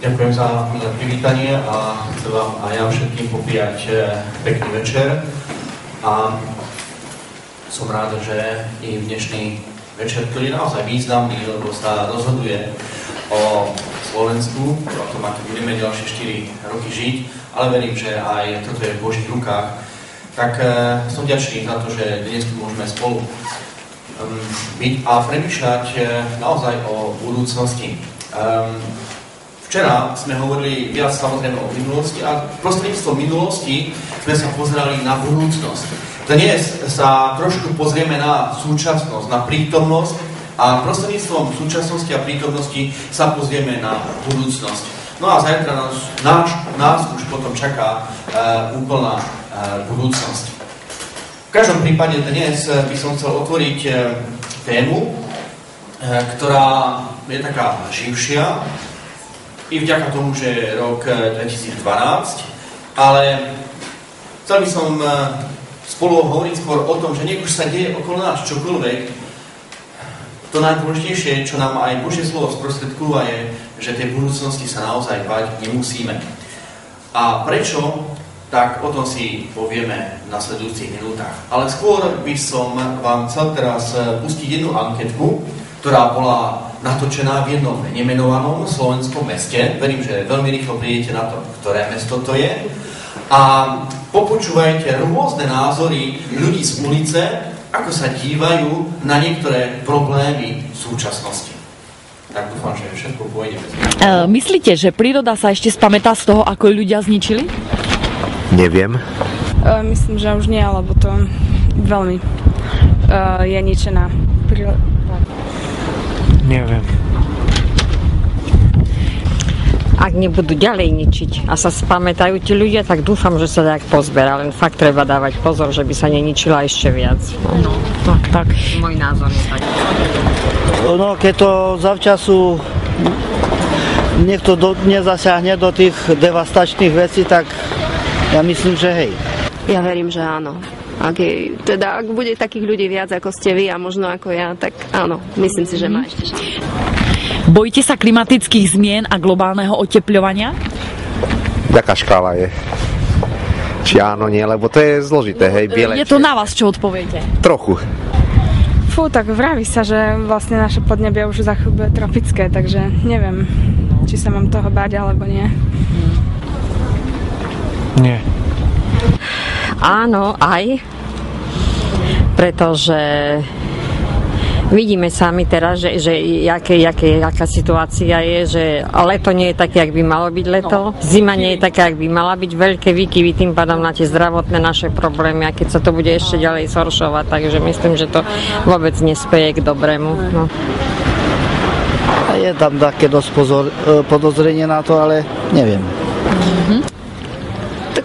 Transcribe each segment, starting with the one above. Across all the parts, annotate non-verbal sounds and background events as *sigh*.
Ďakujem za privítanie a chcem vám aj ja všetkým popíjať eh, pekný večer. A som rád, že v dnešný večer, ktorý je naozaj významný, lebo sa rozhoduje o Slovensku, o tom, ako budeme ďalšie 4 roky žiť, ale verím, že aj toto je v Božích rukách. Tak eh, som ďačný za to, že dnes tu môžeme spolu um, byť a premýšľať eh, naozaj o budúcnosti. Um, Včera sme hovorili viac samozrejme o minulosti a prostredníctvom minulosti sme sa pozerali na budúcnosť. Dnes sa trošku pozrieme na súčasnosť, na prítomnosť a prostredníctvom súčasnosti a prítomnosti sa pozrieme na budúcnosť. No a zajtra nás, náš, nás už potom čaká uh, úplná uh, budúcnosť. V každom prípade dnes by som chcel otvoriť uh, tému, ktorá je taká živšia, i vďaka tomu, že je rok 2012, eh, ale chcel by som eh, spolu hovoriť skôr o tom, že nech už sa deje okolo nás čokoľvek, to najdôležitejšie, čo nám aj Božie slovo sprostredkúva, je, že tej budúcnosti sa naozaj bať nemusíme. A prečo? Tak o tom si povieme v nasledujúcich minútach. Ale skôr by som vám chcel teraz eh, pustiť jednu anketku, ktorá bola natočená v jednom nemenovanom slovenskom meste. Verím, že veľmi rýchlo prídete na to, ktoré mesto to je. A popočúvajte rôzne názory ľudí z ulice, ako sa dívajú na niektoré problémy v súčasnosti. Tak dúfam, že všetko pôjde bez uh, Myslíte, že príroda sa ešte spamätá z toho, ako ľudia zničili? Neviem. Uh, myslím, že už nie, lebo to veľmi uh, je ničená príroda Neviem. Ak nebudú ďalej ničiť a sa spamätajú ti ľudia, tak dúfam, že sa tak pozberá. Len fakt treba dávať pozor, že by sa neničila ešte viac. No, tak, tak. Môj názor je tak. No, keď to zavčasu niekto do, nezasiahne do tých devastačných vecí, tak ja myslím, že hej. Ja verím, že áno. Ak, je, teda, ak bude takých ľudí viac ako ste vy a možno ako ja, tak áno, myslím si, že má ešte šancu. Bojíte sa klimatických zmien a globálneho otepľovania? Jaká škála je? Či áno, nie, lebo to je zložité, hej, biele. Je to na vás, čo odpoviete? Trochu. Fú, tak vraví sa, že vlastne naše podnebie už za chvíľu tropické, takže neviem, či sa mám toho báť alebo nie. Nie. Áno, aj. Pretože vidíme sami teraz, že, že jaké, jaké, jaká situácia je, že leto nie je také, ak by malo byť leto, zima nie je taká, ak by mala byť veľké výkyvy, tým pádom na tie zdravotné naše problémy a keď sa to bude ešte ďalej zhoršovať, takže myslím, že to vôbec nespeje k dobrému. No. Je tam také dosť pozor, e, podozrenie na to, ale neviem.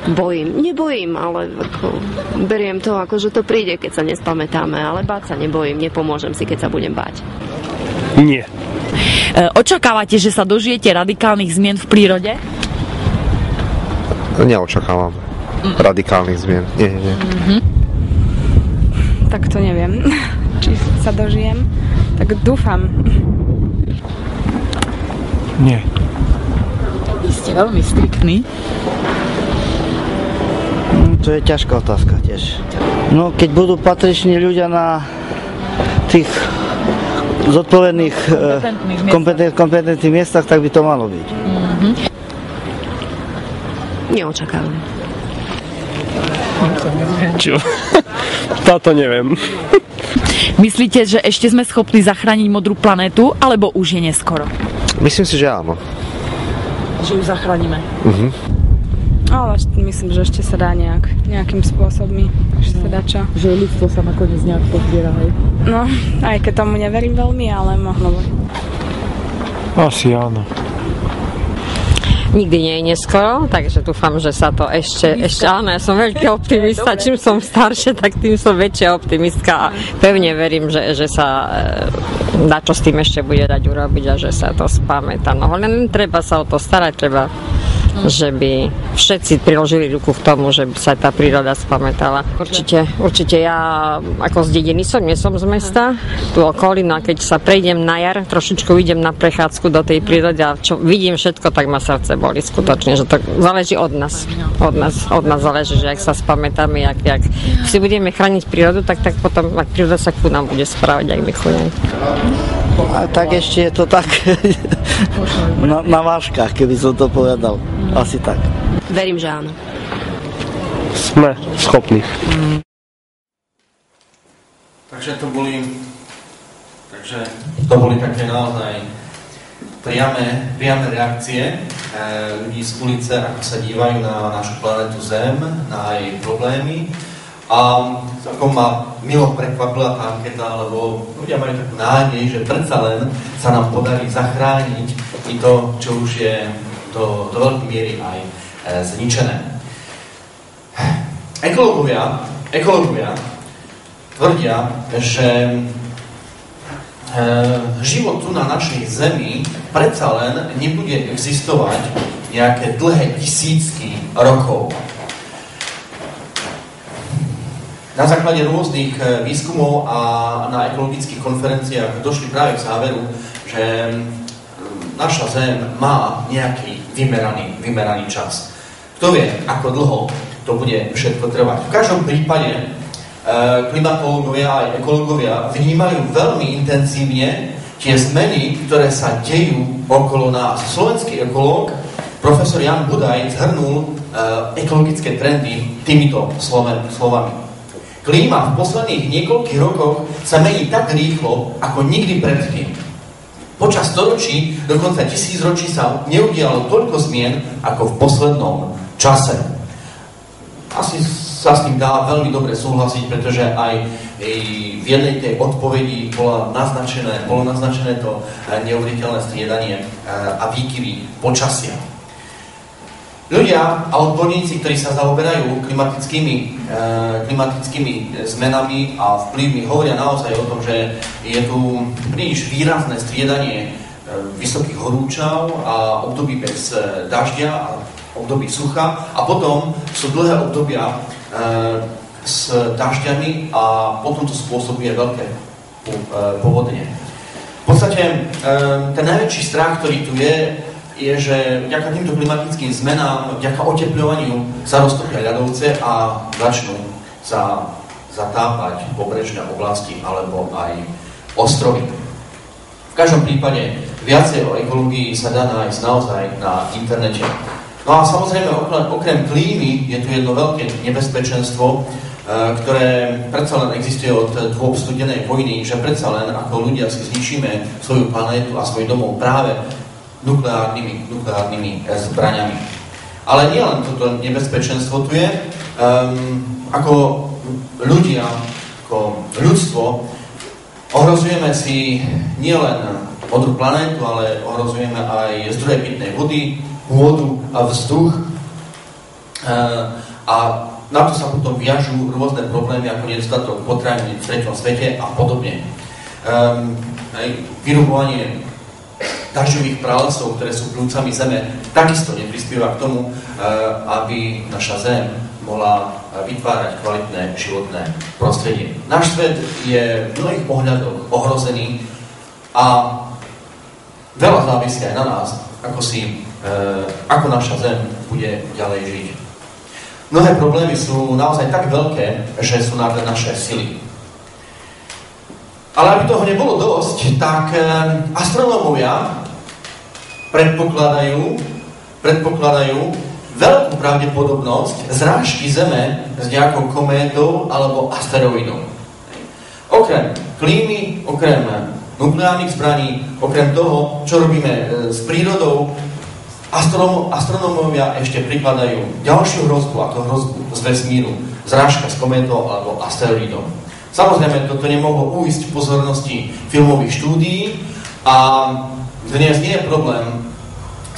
Bojím. Nebojím, ale ako, beriem to ako, že to príde, keď sa nespamätáme, ale báť sa nebojím, nepomôžem si, keď sa budem báť. Nie. E, očakávate, že sa dožijete radikálnych zmien v prírode? Neočakávam radikálnych zmien. Nie, nie, nie. Tak to neviem, *laughs* či sa dožijem. Tak dúfam. Nie. Vy ste veľmi striktní. To je ťažká otázka tiež. No, keď budú patriční ľudia na tých zodpovedných eh, Kompetentných kompetent, kompetentných miestach, tak by to malo byť. Neočakávam. Čo? Táto neviem. Myslíte, že ešte sme schopní zachrániť modrú planétu, alebo už je neskoro? Myslím si, že áno. Že ju zachránime. Ale myslím, že ešte sa dá nejak, nejakým spôsobmi. Ešte sa dá čo. Že ľudstvo sa nakoniec nejak pozbiera, hej? No, aj keď tomu neverím veľmi, ale mohlo by. Asi áno. Nikdy nie je neskoro, takže dúfam, že sa to ešte, ešte áno, ja som veľký optimista, čím som staršia, tak tým som väčšia optimistka a pevne verím, že, že sa e, dá čo s tým ešte bude dať urobiť a že sa to spamätá. No len treba sa o to starať, treba že by všetci priložili ruku k tomu, že by sa tá príroda spamätala. Určite, určite ja ako z dediny som, nie som z mesta, tu okolí, no a keď sa prejdem na jar, trošičku idem na prechádzku do tej prírody a čo vidím všetko, tak ma srdce boli skutočne, že to záleží od nás. Od nás, od nás záleží, že ak sa spamätáme, jak, jak si budeme chrániť prírodu, tak, tak potom ak príroda sa ku nám bude správať, ak my chodíme. A tak ešte je to tak na, na váškach, keby som to povedal. Asi tak. Verím, že áno. Sme schopní. Takže to boli, takže to boli také naozaj priame, priame reakcie e, ľudí z ulice, ako sa dívajú na našu planetu Zem, na jej problémy. A ako ma milo prekvapila tá anketa, lebo ľudia majú takú nádej, že predsa len sa nám podarí zachrániť i to, čo už je do, do veľkej miery aj e, zničené. Ekológovia, ekológovia tvrdia, že e, život tu na našej Zemi predsa len nebude existovať nejaké dlhé tisícky rokov. Na základe rôznych e, výskumov a na ekologických konferenciách došli práve k záveru, že mm, naša Zem má nejaký vymeraný, vymeraný čas. Kto vie, ako dlho to bude všetko trvať. V každom prípade e, klimatológovia a ekológovia vnímajú veľmi intenzívne tie zmeny, ktoré sa dejú okolo nás. Slovenský ekológ, profesor Jan Budaj, zhrnul e, ekologické trendy týmito slovami. Klíma v posledných niekoľkých rokoch sa mení tak rýchlo, ako nikdy predtým. Počas storočí, dokonca tisíc ročí sa neudialo toľko zmien, ako v poslednom čase. Asi sa s tým dá veľmi dobre súhlasiť, pretože aj v jednej tej odpovedi bola naznačené, bolo naznačené to neuveriteľné striedanie a výkyvy počasia. Ľudia a odborníci, ktorí sa zaoberajú klimatickými, e, klimatickými zmenami a vplyvmi, hovoria naozaj o tom, že je tu príliš výrazné striedanie e, vysokých horúčav a období bez e, dažďa a období sucha a potom sú dlhé obdobia e, s dažďami a potom to spôsobuje veľké e, povodne. V podstate e, ten najväčší strach, ktorý tu je, je, že vďaka týmto klimatickým zmenám, vďaka oteplovaniu sa roztopia ľadovce a začnú sa zatápať pobrežné oblasti alebo aj ostrovy. V každom prípade viacej o ekológii sa dá nájsť naozaj na internete. No a samozrejme, okrem, klímy je tu jedno veľké nebezpečenstvo, e, ktoré predsa len existuje od dôb studenej vojny, že predsa len ako ľudia si zničíme svoju planétu a svoj domov práve nukleárnymi, nukleárnymi eh, zbraňami. Ale nielen toto nebezpečenstvo tu je, um, ako ľudia, ako ľudstvo, ohrozujeme si nielen modrú planétu, ale ohrozujeme aj zdroje pitnej vody, pôdu a vzduch. Uh, a na to sa potom viažú rôzne problémy ako nedostatok potravín v treťom svete a podobne. Um, vyrubovanie dažďových pralcov, ktoré sú plúcami Zeme, takisto neprispieva k tomu, eh, aby naša Zem mohla eh, vytvárať kvalitné životné prostredie. Náš svet je v mnohých pohľadoch ohrozený a veľa závisí aj na nás, ako, si, eh, ako naša Zem bude ďalej žiť. Mnohé problémy sú naozaj tak veľké, že sú na naše sily. Ale aby toho nebolo dosť, tak astronómovia predpokladajú, predpokladajú veľkú pravdepodobnosť zrážky Zeme s nejakou kométou alebo asteroidom. Okrem klímy, okrem nukleárnych zbraní, okrem toho, čo robíme e, s prírodou, astronómovia ešte prikladajú ďalšiu hrozbu, ako hrozbu z vesmíru, zrážka s kométou alebo asteroidom. Samozrejme, toto nemohlo uísť v pozornosti filmových štúdií a dnes nie je problém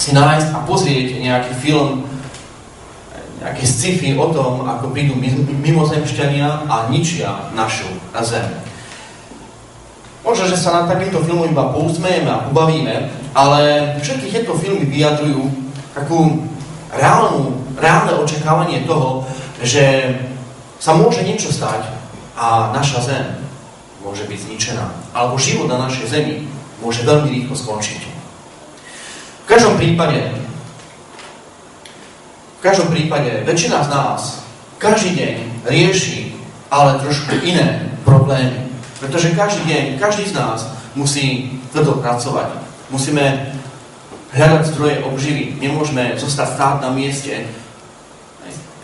si nájsť a pozrieť nejaký film, nejaké sci-fi o tom, ako prídu mimozemšťania a ničia našu zem. Možno, že sa na takýmto filmu iba pousmejeme a pobavíme, ale všetky tieto filmy vyjadrujú takú reálnu, reálne očakávanie toho, že sa môže niečo stať a naša zem môže byť zničená. Alebo život na našej zemi môže veľmi rýchlo skončiť. V každom prípade, v každom prípade väčšina z nás každý deň rieši ale trošku iné problémy. Pretože každý deň, každý z nás musí tvrdo pracovať. Musíme hľadať zdroje obživy. Nemôžeme zostať stáť na mieste.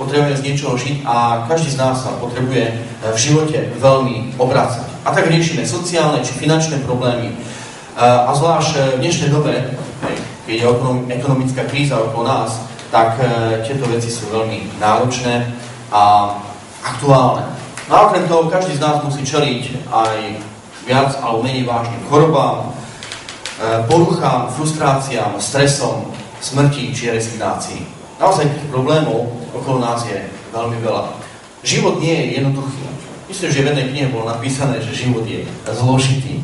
Potrebujeme z niečoho žiť a každý z nás sa potrebuje v živote veľmi obracať. A tak riešime sociálne či finančné problémy. A zvlášť v dnešnej dobe, keď je ekonomická kríza okolo nás, tak e, tieto veci sú veľmi náročné a aktuálne. No a okrem toho, každý z nás musí čeliť aj viac alebo menej vážnym chorobám, e, poruchám, frustráciám, stresom, smrti či rezignácii. Naozaj tých problémov okolo nás je veľmi veľa. Život nie je jednoduchý. Myslím, že v jednej knihe bolo napísané, že život je zložitý.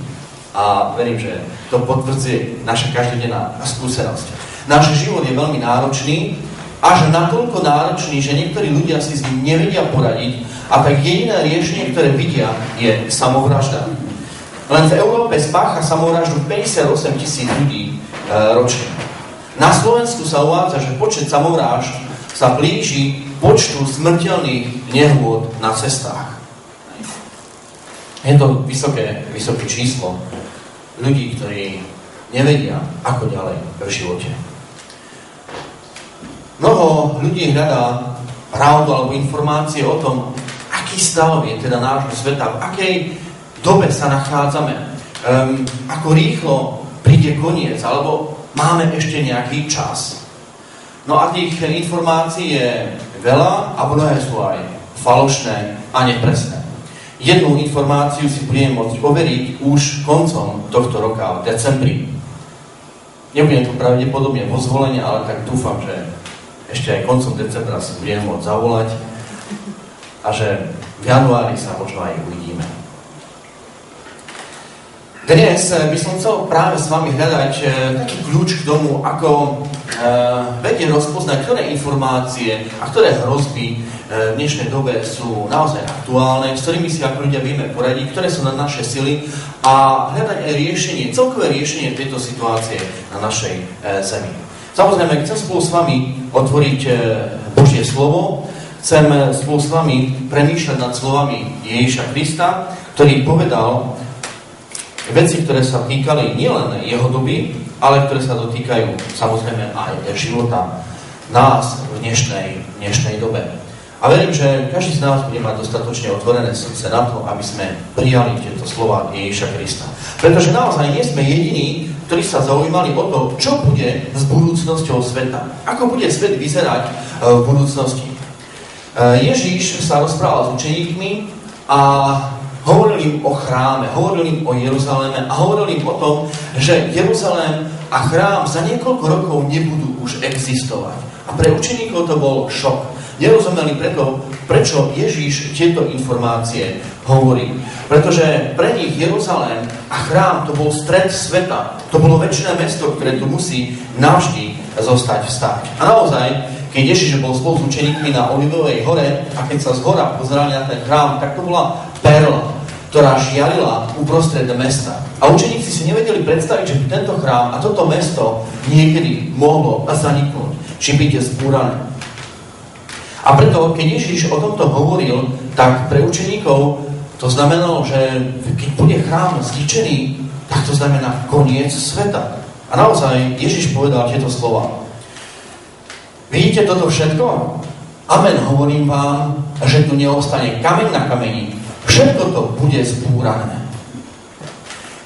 A verím, že to potvrdzuje naša každodenná skúsenosť náš život je veľmi náročný, až natoľko náročný, že niektorí ľudia si s ním nevedia poradiť a tak jediné riešenie, ktoré vidia, je samovražda. Len v Európe spácha samovraždu 58 tisíc ľudí e, ročne. Na Slovensku sa uvádza, že počet samovrážd sa blíži počtu smrteľných nehôd na cestách. Je to vysoké, vysoké číslo ľudí, ktorí nevedia, ako ďalej v živote. Mnoho ľudí hľadá pravdu alebo informácie o tom, aký stav je teda nášho sveta, v akej dobe sa nachádzame, um, ako rýchlo príde koniec, alebo máme ešte nejaký čas. No a tých informácií je veľa a mnohé sú aj falošné a nepresné. Jednu informáciu si budeme môcť overiť už koncom tohto roka, v decembri. Nebudem to pravdepodobne vo zvolenie, ale tak dúfam, že ešte aj koncom decembra si budeme môcť zavolať a že v januári sa možno aj uvidíme. Dnes by som chcel práve s vami hľadať eh, taký kľúč k tomu, ako uh, vedieť rozpoznať, ktoré informácie a ktoré hrozby uh, v dnešnej dobe sú naozaj aktuálne, s ktorými si ako ľudia vieme poradiť, ktoré sú na naše sily a hľadať aj riešenie, celkové riešenie tejto situácie na našej uh, zemi. Samozrejme, chcem spolu s vami otvoriť Božie slovo, chcem spolu s vami premýšľať nad slovami Ježiša Krista, ktorý povedal veci, ktoré sa týkali nielen jeho doby, ale ktoré sa dotýkajú samozrejme aj života nás v dnešnej, dnešnej dobe. A verím, že každý z nás bude mať dostatočne otvorené srdce na to, aby sme prijali tieto slova Ježiša Krista. Pretože naozaj nie sme jediní, ktorí sa zaujímali o to, čo bude s budúcnosťou sveta. Ako bude svet vyzerať e, v budúcnosti. E, Ježíš sa rozprával s učeníkmi a hovoril im o chráme, hovoril im o Jeruzaléme a hovoril im o tom, že Jeruzalém a chrám za niekoľko rokov nebudú už existovať. A pre učeníkov to bol šok nerozumeli preto, prečo Ježíš tieto informácie hovorí. Pretože pre nich Jeruzalém a chrám to bol stred sveta. To bolo väčšiné mesto, ktoré tu musí navždy zostať vstať. A naozaj, keď Ježiš bol spolu s učeníkmi na Olivovej hore a keď sa z hora pozerali na ten chrám, tak to bola perla, ktorá žiarila uprostred mesta. A učeníci si nevedeli predstaviť, že by tento chrám a toto mesto niekedy mohlo zaniknúť, či byť zbúrané. A preto, keď Ježiš o tomto hovoril, tak pre učeníkov to znamenalo, že keď bude chrám zničený, tak to znamená koniec sveta. A naozaj Ježiš povedal tieto slova. Vidíte toto všetko? Amen, hovorím vám, že tu neostane kameň na kameni. Všetko to bude zbúrané.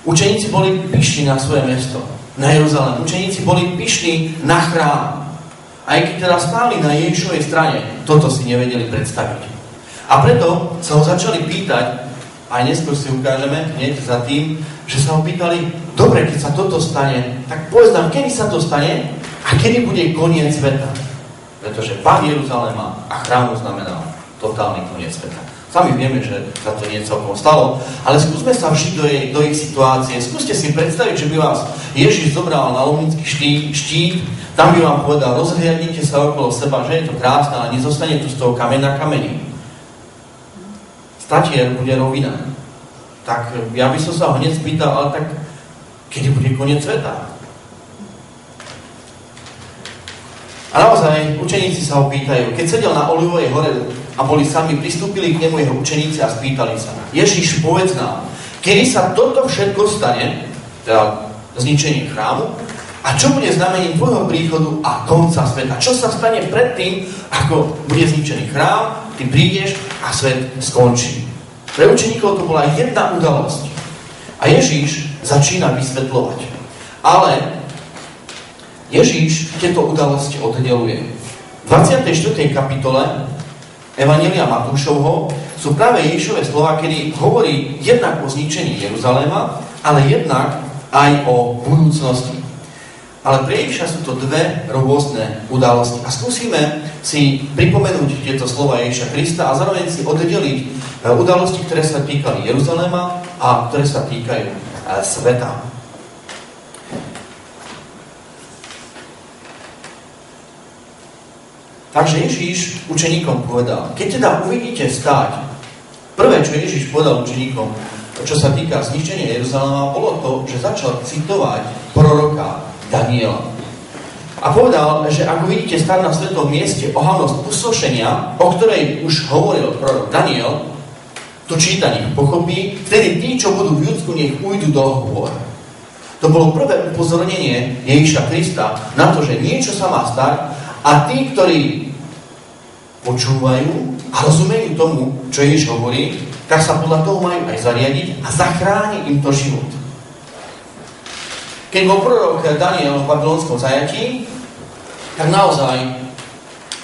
Učeníci boli pyšní na svoje mesto, na Jeruzalém. Učeníci boli pyšní na chrám. Aj keď teda stáli na Ježišovej strane, toto si nevedeli predstaviť. A preto sa ho začali pýtať, aj neskôr si ukážeme hneď za tým, že sa ho pýtali, dobre, keď sa toto stane, tak povedz nám, kedy sa to stane a kedy bude koniec sveta. Pretože pád Jeruzalema a chrámu znamenal totálny koniec sveta. Sami vieme, že sa to nie celkom stalo, ale skúsme sa vžiť do, jej, do ich situácie. Skúste si predstaviť, že by vás Ježiš zobral na Lomnický štít, štít, tam by vám povedal, rozhliadnite sa okolo seba, že je to krásne, ale nezostane tu z toho kameň na kameni. Statier bude rovina. Tak ja by som sa hneď spýtal, ale tak kedy bude koniec sveta? A naozaj učeníci sa ho pýtajú, keď sedel na Olivovej hore a boli sami, pristúpili k nemu jeho učeníci a spýtali sa. Ježiš, povedz nám, kedy sa toto všetko stane, teda zničenie chrámu, a čo bude znamením tvojho príchodu a konca sveta? Čo sa stane predtým, ako bude zničený chrám, ty prídeš a svet skončí. Pre učeníkov to bola jedna udalosť. A Ježíš začína vysvetľovať. Ale Ježíš tieto udalosti oddeluje. V 24. kapitole Evangelia Matúšovho sú práve Ježišové slova, kedy hovorí jednak o zničení Jeruzaléma, ale jednak aj o budúcnosti. Ale pre Ježiša sú to dve rôzne udalosti. A skúsime si pripomenúť tieto slova Ježiša Krista a zároveň si oddeliť e, udalosti, ktoré sa týkali Jeruzaléma a ktoré sa týkajú e, sveta. Takže Ježíš učeníkom povedal, keď teda uvidíte stáť, prvé, čo Ježíš povedal učeníkom, čo sa týka zničenia Jeruzalema, bolo to, že začal citovať proroka Daniela. A povedal, že ako vidíte stáť na svetom mieste ohavnosť pustošenia, o ktorej už hovoril prorok Daniel, to čítanie pochopí, vtedy tí, čo budú v Judsku, nech ujdu do hôr. To bolo prvé upozornenie Ježiša Krista na to, že niečo sa má stať a tí, ktorí počúvajú a rozumejú tomu, čo Ježiš hovorí, tak sa podľa toho majú aj zariadiť a zachráni im to život. Keď bol prorok Daniel v babylonskom zajatí, tak naozaj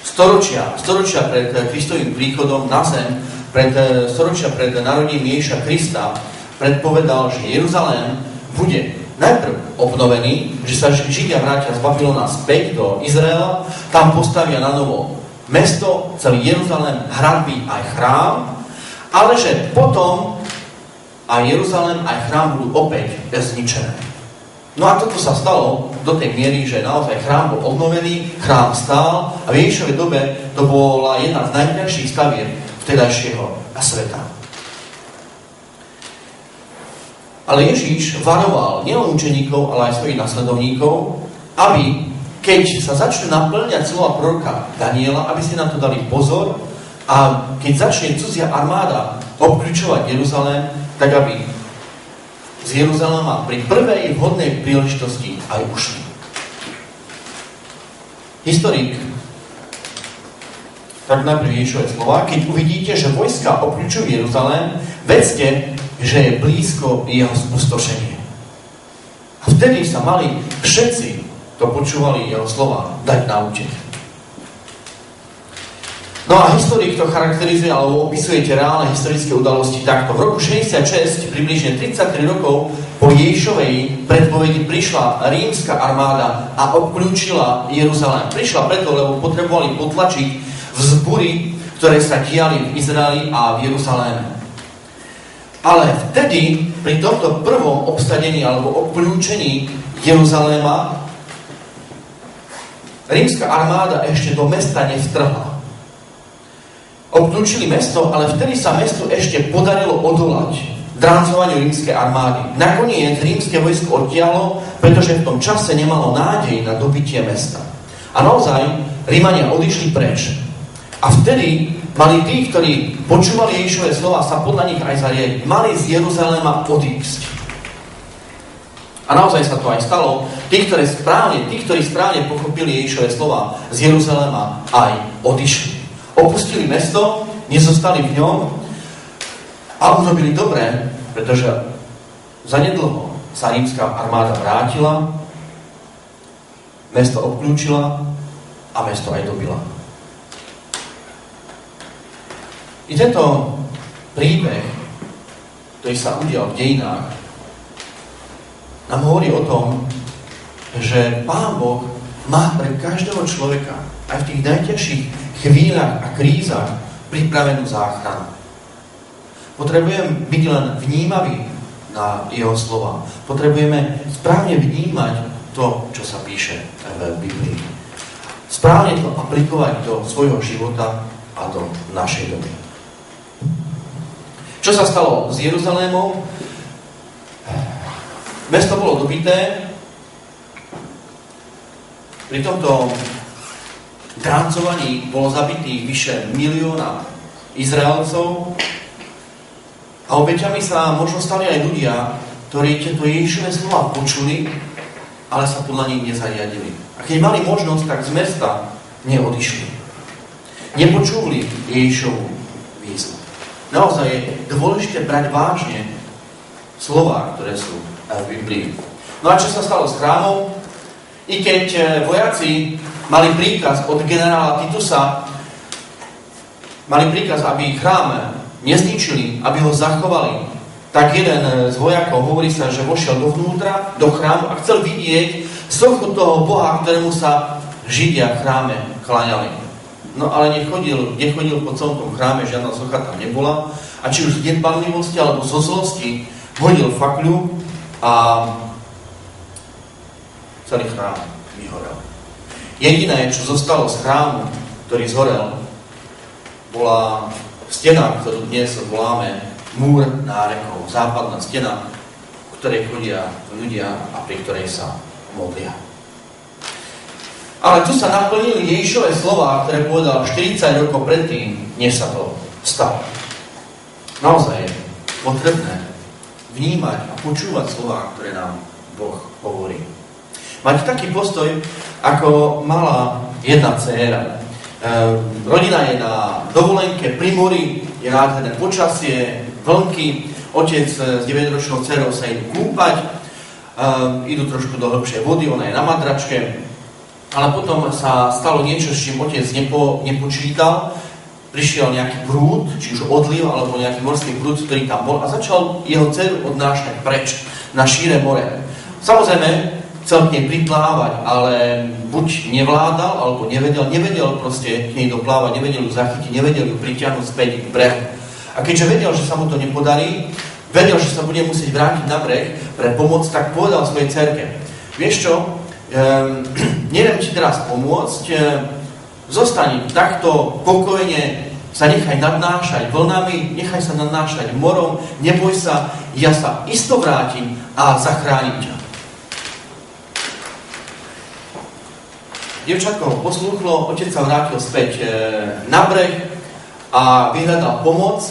storočia, storočia pred Kristovým príchodom na zem, pred, storočia pred narodením Ježiša Krista, predpovedal, že Jeruzalém bude najprv obnovený, že sa Židia vrátia z Babylona späť do Izraela, tam postavia na novo mesto, celý Jeruzalém, hradby aj chrám, ale že potom aj Jeruzalém, aj chrám budú opäť zničené. No a toto sa stalo do tej miery, že naozaj chrám bol obnovený, chrám stál a v Ježišovej dobe to bola jedna z najkrajších stavieb vtedajšieho sveta. Ale Ježíš varoval nielen učeníkov, ale aj svojich nasledovníkov, aby keď sa začne naplňať slova proroka Daniela, aby si na to dali pozor a keď začne cudzia armáda obklúčovať Jeruzalém, tak aby z Jeruzalema pri prvej vhodnej príležitosti aj ušli. Historik tak najprv Ježišové slova, keď uvidíte, že vojska obklúčujú Jeruzalém, vedzte, že je blízko jeho spustošenie. A vtedy sa mali všetci, to počúvali jeho slova, dať naučiť. No a historik to charakterizuje alebo opisuje tie reálne historické udalosti takto. V roku 66, približne 33 rokov po Ježišovej predpovedi prišla rímska armáda a obklúčila Jeruzalém. Prišla preto, lebo potrebovali potlačiť vzbury, ktoré sa diali v Izraeli a v Jeruzaléme. Ale vtedy, pri tomto prvom obsadení alebo obklúčení Jeruzaléma, rímska armáda ešte do mesta nevtrhla. Obklúčili mesto, ale vtedy sa mestu ešte podarilo odolať drancovaniu rímskej armády. Nakoniec rímske vojsko odtiahlo, pretože v tom čase nemalo nádej na dobitie mesta. A naozaj Rímania odišli preč. A vtedy Mali tí, ktorí počúvali Ježišové slova, sa podľa nich aj zariadiť. Mali z Jeruzalema odísť. A naozaj sa to aj stalo. Tí, ktorí správne, tí, ktorí správne pochopili Ježišové slova, z Jeruzalema aj odišli. Opustili mesto, nezostali v ňom a urobili dobre, pretože zanedlho sa rímska armáda vrátila, mesto obklúčila a mesto aj dobila. I tento príbeh, ktorý sa udial v dejinách, nám hovorí o tom, že Pán Boh má pre každého človeka aj v tých najťažších chvíľach a krízach pripravenú záchranu. Potrebujem byť len vnímavý na jeho slova. Potrebujeme správne vnímať to, čo sa píše v Biblii. Správne to aplikovať do svojho života a do našej doby. Čo sa stalo s Jeruzalémom? Mesto bolo dobité, pri tomto drancovaní bolo zabitých vyše milióna Izraelcov a obeťami sa možno stali aj ľudia, ktorí tieto Ježišové slova počuli, ale sa podľa nich nezariadili. A keď mali možnosť, tak z mesta neodišli. Nepočuli Ježišovu výzvu. Naozaj je dôležité brať vážne slova, ktoré sú v Biblii. No a čo sa stalo s chrámom? I keď e, vojaci mali príkaz od generála Titusa, mali príkaz, aby chrám nezničili, aby ho zachovali, tak jeden z vojakov, hovorí sa, že vošiel dovnútra, do chrámu a chcel vidieť sochu toho Boha, ktorému sa Židia v chráme kláňali. No ale nechodil, nechodil po celom tom chráme, žiadna socha tam nebola. A či už z nedbanlivosti alebo zo zlosti hodil fakľu a celý chrám vyhorel. Jediné, čo zostalo z chrámu, ktorý zhorel, bola stena, ktorú dnes voláme múr nárekov, západná stena, v ktorej chodia ľudia a pri ktorej sa modlia. Ale tu sa naplnili Ježišové slova, ktoré povedal 40 rokov predtým, než sa to stalo. Naozaj je potrebné vnímať a počúvať slova, ktoré nám Boh hovorí. Mať taký postoj, ako mala jedna dcéra. E, rodina je na dovolenke pri mori, je nádherné počasie, vlnky, otec s 9-ročnou dcerou sa idú kúpať, e, idú trošku do hĺbšej vody, ona je na madračke, ale potom sa stalo niečo, s čím otec nepo, nepočítal, prišiel nejaký prúd, či už odliv, alebo nejaký morský prúd, ktorý tam bol a začal jeho dceru odnášať preč na šíre more. Samozrejme, chcel k nej priplávať, ale buď nevládal, alebo nevedel, nevedel proste k nej doplávať, nevedel ju zachytiť, nevedel ju priťahnuť späť k brehu. A keďže vedel, že sa mu to nepodarí, vedel, že sa bude musieť vrátiť na breh pre pomoc, tak povedal svojej cerke, vieš čo, *clears throat* neviem ti teraz pomôcť, um, zostaň takto pokojne, sa nechaj nadnášať vlnami, nechaj sa nadnášať morom, neboj sa, ja sa isto vrátim a zachránim ťa. Dievčatko poslúchlo, otec sa vrátil späť e, na breh a vyhľadal pomoc.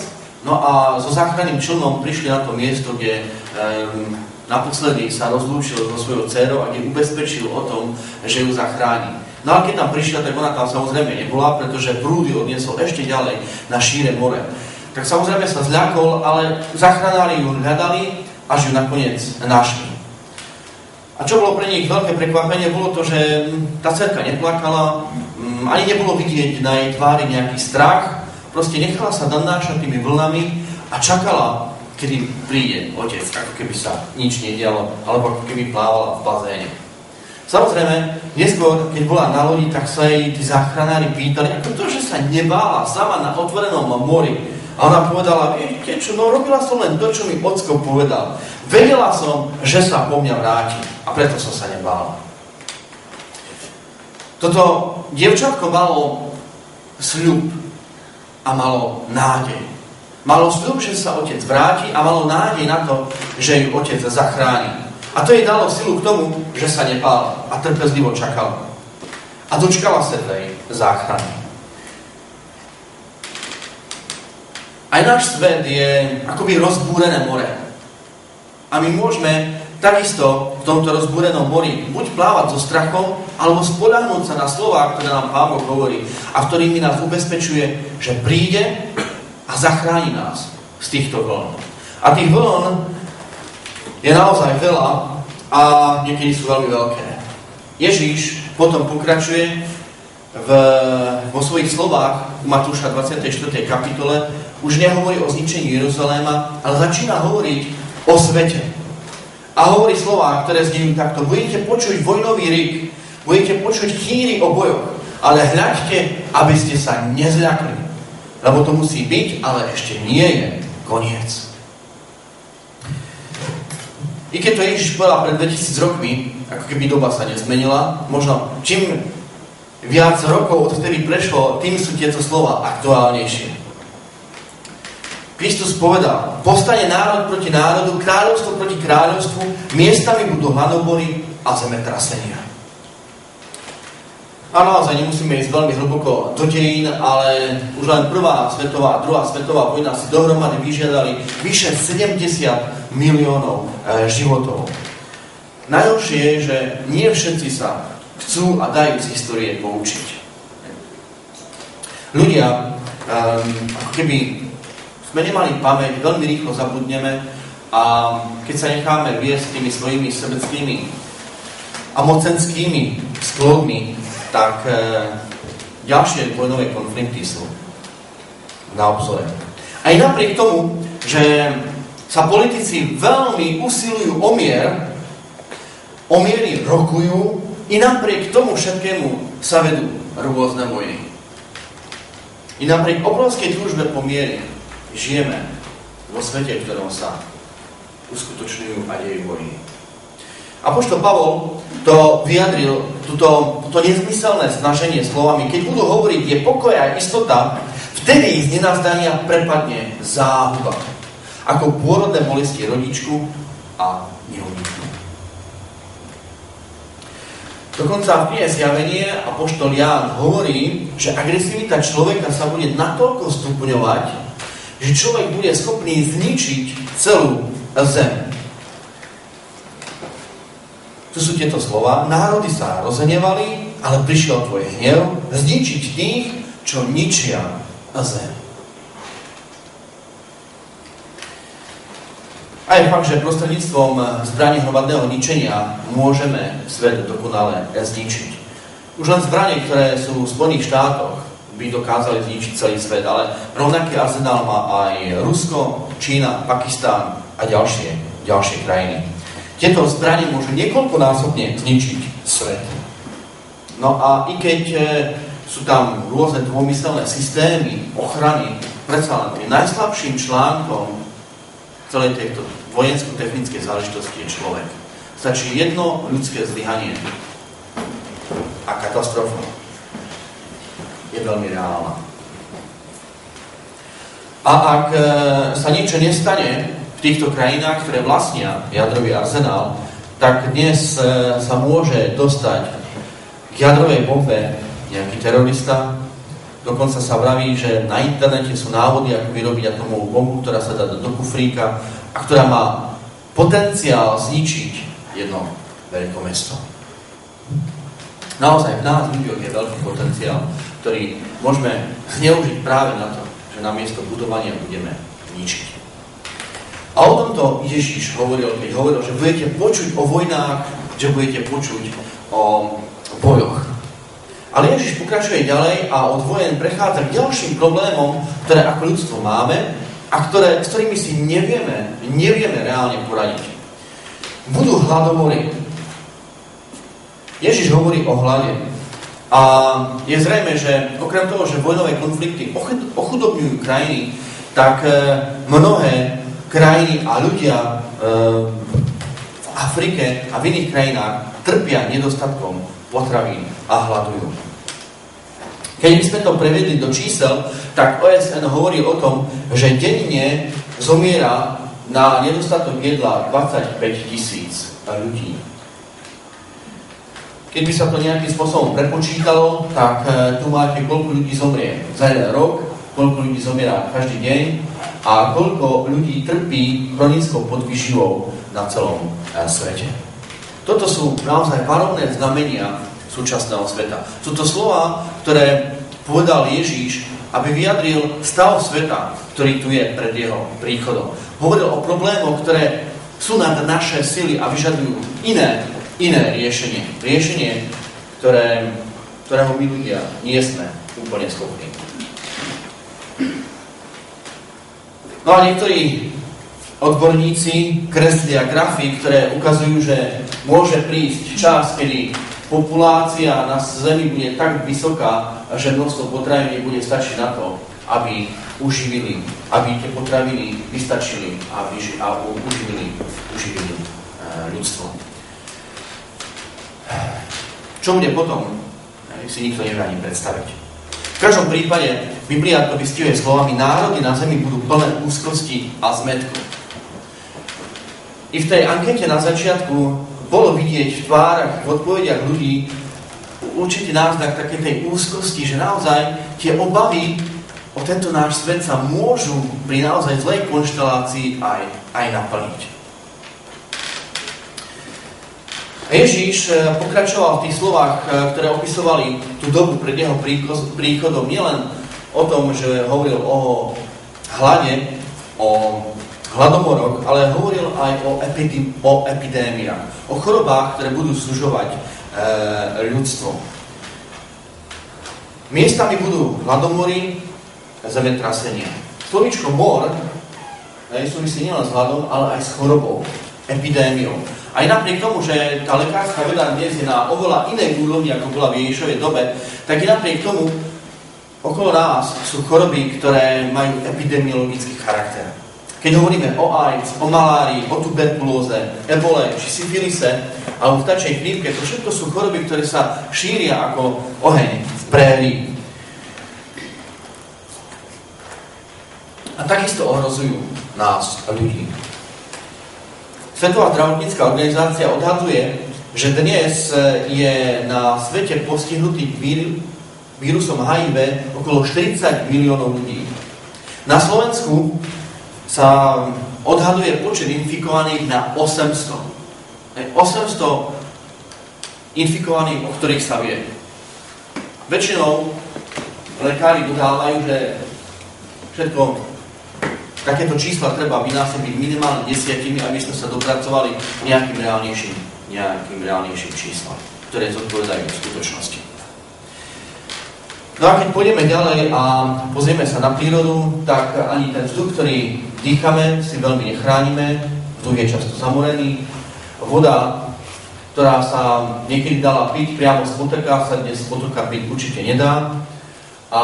No a so záchranným člnom prišli na to miesto, kde naposledy sa rozlúčil so svojou dcerou a kde ubezpečil o tom, že ju zachráni. No a keď tam prišla, tak ona tam samozrejme nebola, pretože prúdy odniesol ešte ďalej na šíre more. Tak samozrejme sa zľakol, ale zachranári ju hľadali, až ju nakoniec našli. A čo bolo pre nich veľké prekvapenie, bolo to, že hm, tá cerka neplakala, hm, ani nebolo vidieť na jej tvári nejaký strach, proste nechala sa nanášať tými vlnami a čakala, kedy príde otec, ako keby sa nič nedialo, alebo ako keby plávala v bazéne. Samozrejme, neskôr, keď bola na lodi, tak sa jej tí záchranári pýtali, ako to, že sa nebála sama na otvorenom mori, a ona povedala, viete čo, no robila som len to, čo mi ocko povedal. Vedela som, že sa po mňa vráti a preto som sa nebála. Toto dievčatko malo sľub a malo nádej. Malo sľub, že sa otec vráti a malo nádej na to, že ju otec zachráni. A to jej dalo silu k tomu, že sa nebála a trpezlivo čakala. A dočkala sa tej záchrany. Aj náš svet je akoby rozbúrené more. A my môžeme takisto v tomto rozbúrenom mori buď plávať so strachom, alebo spoľahnúť sa na slová, ktoré nám Boh hovorí a ktorými nás ubezpečuje, že príde a zachráni nás z týchto vln. A tých vln je naozaj veľa a niekedy sú veľmi veľké. Ježíš potom pokračuje v, vo svojich slovách u Matúša 24. kapitole už nehovorí o zničení Jeruzaléma, ale začína hovoriť o svete. A hovorí slova, ktoré znejú takto. Budete počuť vojnový rik, budete počuť chýry o bojoch, ale hľaďte, aby ste sa nezľakli. Lebo to musí byť, ale ešte nie je koniec. I keď to Ježiš povedal pred 2000 rokmi, ako keby doba sa nezmenila, možno čím viac rokov odtedy prešlo, tým sú tieto slova aktuálnejšie. Kristus povedal, postane národ proti národu, kráľovstvo proti kráľovstvu, miestami budú hladobory a zemetrasenia. A naozaj nemusíme ísť veľmi hlboko do dejín, ale už len prvá svetová druhá svetová vojna si dohromady vyžiadali vyše 70 miliónov e, životov. Najhoršie je, že nie všetci sa chcú a dajú z histórie poučiť. Ľudia, um, ako keby sme nemali pamäť, veľmi rýchlo zabudneme a keď sa necháme viesť tými svojimi sebeckými a mocenskými sklodmi, tak e, ďalšie vojnové konflikty sú na obzore. Aj napriek tomu, že sa politici veľmi usilujú o mier, o miery rokujú, i napriek tomu všetkému sa vedú rôzne vojny. I napriek obrovskej túžbe po miery žijeme vo svete, v ktorom sa uskutočňujú a dejú vojny. Apoštol Pavol to vyjadril, túto, toto nezmyselné snaženie slovami, keď budú hovoriť, je pokoj a istota, vtedy z nenazdania prepadne záhuba. Ako pôrodné bolesti rodičku a nehodníku. Dokonca v knihe Zjavenie Apoštol Ján hovorí, že agresivita človeka sa bude natoľko stupňovať, že človek bude schopný zničiť celú zem. Tu sú tieto slova. Národy sa rozenevali, ale prišiel tvoj hnev zničiť tých, čo ničia zem. A je fakt, že prostredníctvom zbraní hromadného ničenia môžeme svet dokonale zničiť. Už len zbranie, ktoré sú v Spojených štátoch, by dokázali zničiť celý svet, ale rovnaký arzenál má aj Rusko, Čína, Pakistán a ďalšie, ďalšie krajiny. Tieto zbranie môžu niekoľkonásobne zničiť svet. No a i keď e, sú tam rôzne dômyselné systémy ochrany, predsa len najslabším článkom celej tejto vojensko-technickej záležitosti je človek. Stačí jedno ľudské zlyhanie a katastrofa je veľmi reálna. A ak e, sa niečo nestane, v týchto krajinách, ktoré vlastnia jadrový arzenál, tak dnes e, sa môže dostať k jadrovej bombe nejaký terorista. Dokonca sa vraví, že na internete sú návody, ako vyrobiť atomovú bombu, ktorá sa dá do kufríka a ktorá má potenciál zničiť jedno veľké mesto. Naozaj v nás ľuďoch je veľký potenciál, ktorý môžeme zneužiť práve na to, že namiesto budovania budeme ničiť. A o tomto Ježíš hovoril, keď hovoril, že budete počuť o vojnách, že budete počuť o bojoch. Ale Ježiš pokračuje ďalej a od vojen prechádza k ďalším problémom, ktoré ako ľudstvo máme a ktoré, s ktorými si nevieme, nevieme reálne poradiť. Budú hladomory. Ježiš hovorí o hlade. A je zrejme, že okrem toho, že vojnové konflikty ochudobňujú krajiny, tak eh, mnohé krajiny a ľudia e, v Afrike a v iných krajinách trpia nedostatkom potravín a hľadujú. Keď by sme to prevedli do čísel, tak OSN hovorí o tom, že denne zomiera na nedostatok jedla 25 tisíc ľudí. Keď by sa to nejakým spôsobom prepočítalo, tak e, tu máte, koľko ľudí zomrie za jeden rok, koľko ľudí zomiera každý deň a koľko ľudí trpí chronickou podvyživou na celom eh, svete. Toto sú naozaj varovné znamenia súčasného sveta. Sú to slova, ktoré povedal Ježíš, aby vyjadril stav sveta, ktorý tu je pred jeho príchodom. Hovoril o problémoch, ktoré sú nad naše sily a vyžadujú iné, iné riešenie. Riešenie, ktoré, ktorého my ľudia nie sme úplne schopní. No a niektorí odborníci kreslia grafy, ktoré ukazujú, že môže prísť čas, kedy populácia na Zemi bude tak vysoká, že množstvo potravín bude stačiť na to, aby uživili, aby tie potraviny vystačili a, vyži, a uživili, uživili e, ľudstvo. Čo bude potom, si nikto nevie ani predstaviť. V každom prípade Biblia to vystihuje slovami národy na zemi budú plné úzkosti a zmetku. I v tej ankete na začiatku bolo vidieť v tvárach, v odpovediach ľudí určitý náznak také tej úzkosti, že naozaj tie obavy o tento náš svet sa môžu pri naozaj zlej konštelácii aj, aj naplniť. A Ježíš eh, pokračoval v tých slovách, eh, ktoré opisovali tú dobu pred jeho príchodom, nielen o tom, že hovoril o hlade, o hladomoroch, ale hovoril aj o, epidém, o epidémiách, o chorobách, ktoré budú služovať e, ľudstvo. Miestami budú hladomory, zemetrasenia. Slovičko mor súvisí nielen s hladom, ale aj s chorobou, epidémiou. Aj napriek tomu, že tá lekárska veda dnes je na oveľa inej úrovni, ako bola v Ježišovej dobe, tak i napriek tomu okolo nás sú choroby, ktoré majú epidemiologický charakter. Keď hovoríme o AIDS, o malárii, o tuberkulóze, ebole či syfilise alebo vtačej chrípke, to všetko sú choroby, ktoré sa šíria ako oheň v prérii. A takisto ohrozujú nás, ľudí. Svetová zdravotnícká organizácia odhaduje, že dnes je na svete postihnutý vírusom HIV okolo 40 miliónov ľudí. Na Slovensku sa odhaduje počet infikovaných na 800. 800 infikovaných, o ktorých sa vie. Väčšinou lekári dodávajú, že všetko takéto čísla treba vynásobiť minimálne desiatimi, aby sme sa dopracovali nejakým reálnejším, nejakým reálnejším číslam, ktoré zodpovedajú v skutočnosti. No a keď pôjdeme ďalej a pozrieme sa na prírodu, tak ani ten vzduch, ktorý dýchame, si veľmi nechránime, vzduch je často zamorený, voda, ktorá sa niekedy dala piť priamo z potoka, sa dnes potoka piť určite nedá. A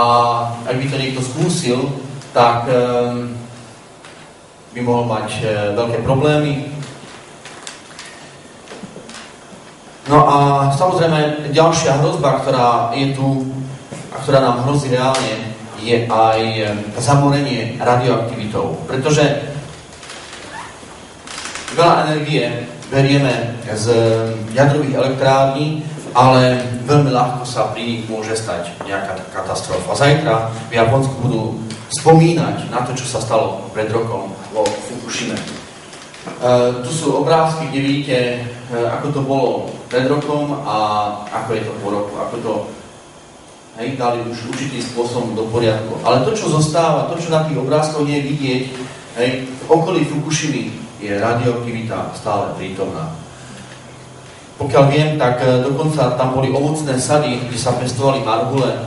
ak by to niekto skúsil, tak um, by mohol mať uh, veľké problémy. No a samozrejme ďalšia hrozba, ktorá je tu a ktorá nám hrozí reálne, je aj zamorenie radioaktivitou. Pretože veľa energie berieme z jadrových elektrární, ale veľmi ľahko sa pri nich môže stať nejaká katastrofa. Zajtra v Japonsku budú spomínať na to, čo sa stalo pred rokom vo Fukushime. Uh, tu sú obrázky, kde vidíte, uh, ako to bolo pred rokom a ako je to po roku, ako to hej, dali už určitým spôsobom do poriadku. Ale to, čo zostáva, to, čo na tých obrázkoch nie je vidieť, hej, v okolí Fukushimy je radioaktivita stále prítomná. Pokiaľ viem, tak e, dokonca tam boli ovocné sady, kde sa pestovali marhule.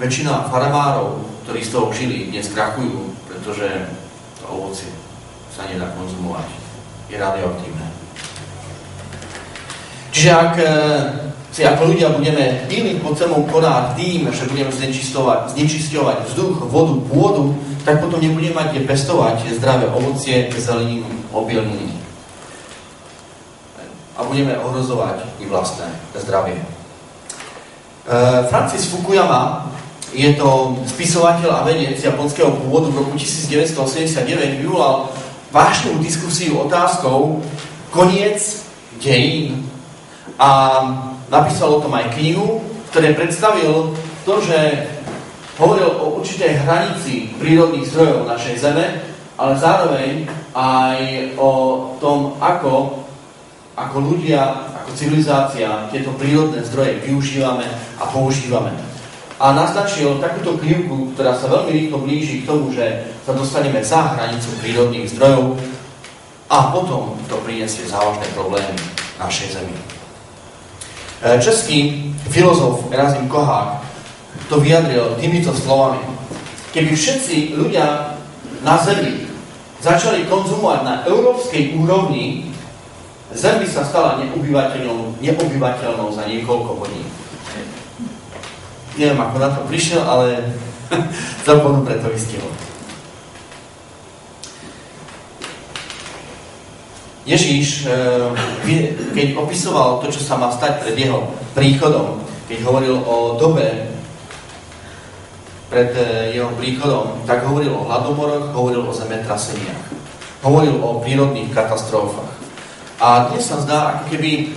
Väčšina farmárov, ktorí z toho žili, dnes krachujú, pretože to ovocie sa nedá konzumovať. Je radioaktívne. Čiže ak e, si ako ľudia budeme píliť po celom konár tým, že budeme znečistovať, znečisťovať vzduch, vodu, pôdu, tak potom nebudeme mať kde pestovať zdravé ovocie, zeleninu, obilniny. A budeme ohrozovať i vlastné zdravie. E, Francis Fukuyama je to spisovateľ a vedec japonského pôvodu v roku 1989 vyvolal vážnu diskusiu otázkou koniec dejín a napísal o tom aj knihu, ktoré predstavil to, že hovoril o určitej hranici prírodných zdrojov našej Zeme, ale zároveň aj o tom, ako, ako ľudia, ako civilizácia tieto prírodné zdroje využívame a používame. A naznačil takúto krivku, ktorá sa veľmi rýchlo blíži k tomu, že sa dostaneme za hranicu prírodných zdrojov a potom to priniesie závažné problémy našej Zemi. E, český filozof Erasmus Kohák to vyjadril týmito slovami. Keby všetci ľudia na Zemi začali konzumovať na európskej úrovni, Zem by sa stala neobyvateľnou, neobyvateľnou za niekoľko hodín. Neviem, ako na to prišiel, ale *laughs* Celkom preto vystihol. Ježíš, eh, keď opisoval to, čo sa má stať pred jeho príchodom, keď hovoril o dobe pred eh, jeho príchodom, tak hovoril o hladomoroch, hovoril o zemetraseniach, hovoril o prírodných katastrofách. A dnes sa zdá, ako keby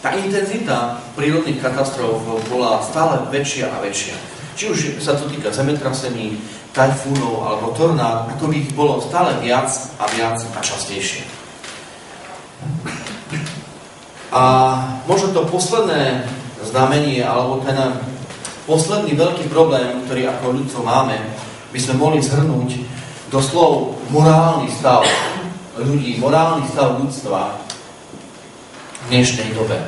tá intenzita prírodných katastrof bola stále väčšia a väčšia. Či už sa to týka zemetrasení, tajfúnov alebo tornád, ako by ich bolo stále viac a viac a častejšie. A možno to posledné znamenie, alebo ten posledný veľký problém, ktorý ako ľudstvo máme, by sme mohli zhrnúť do slov morálny stav ľudí, morálny stav ľudstva v dnešnej dobe.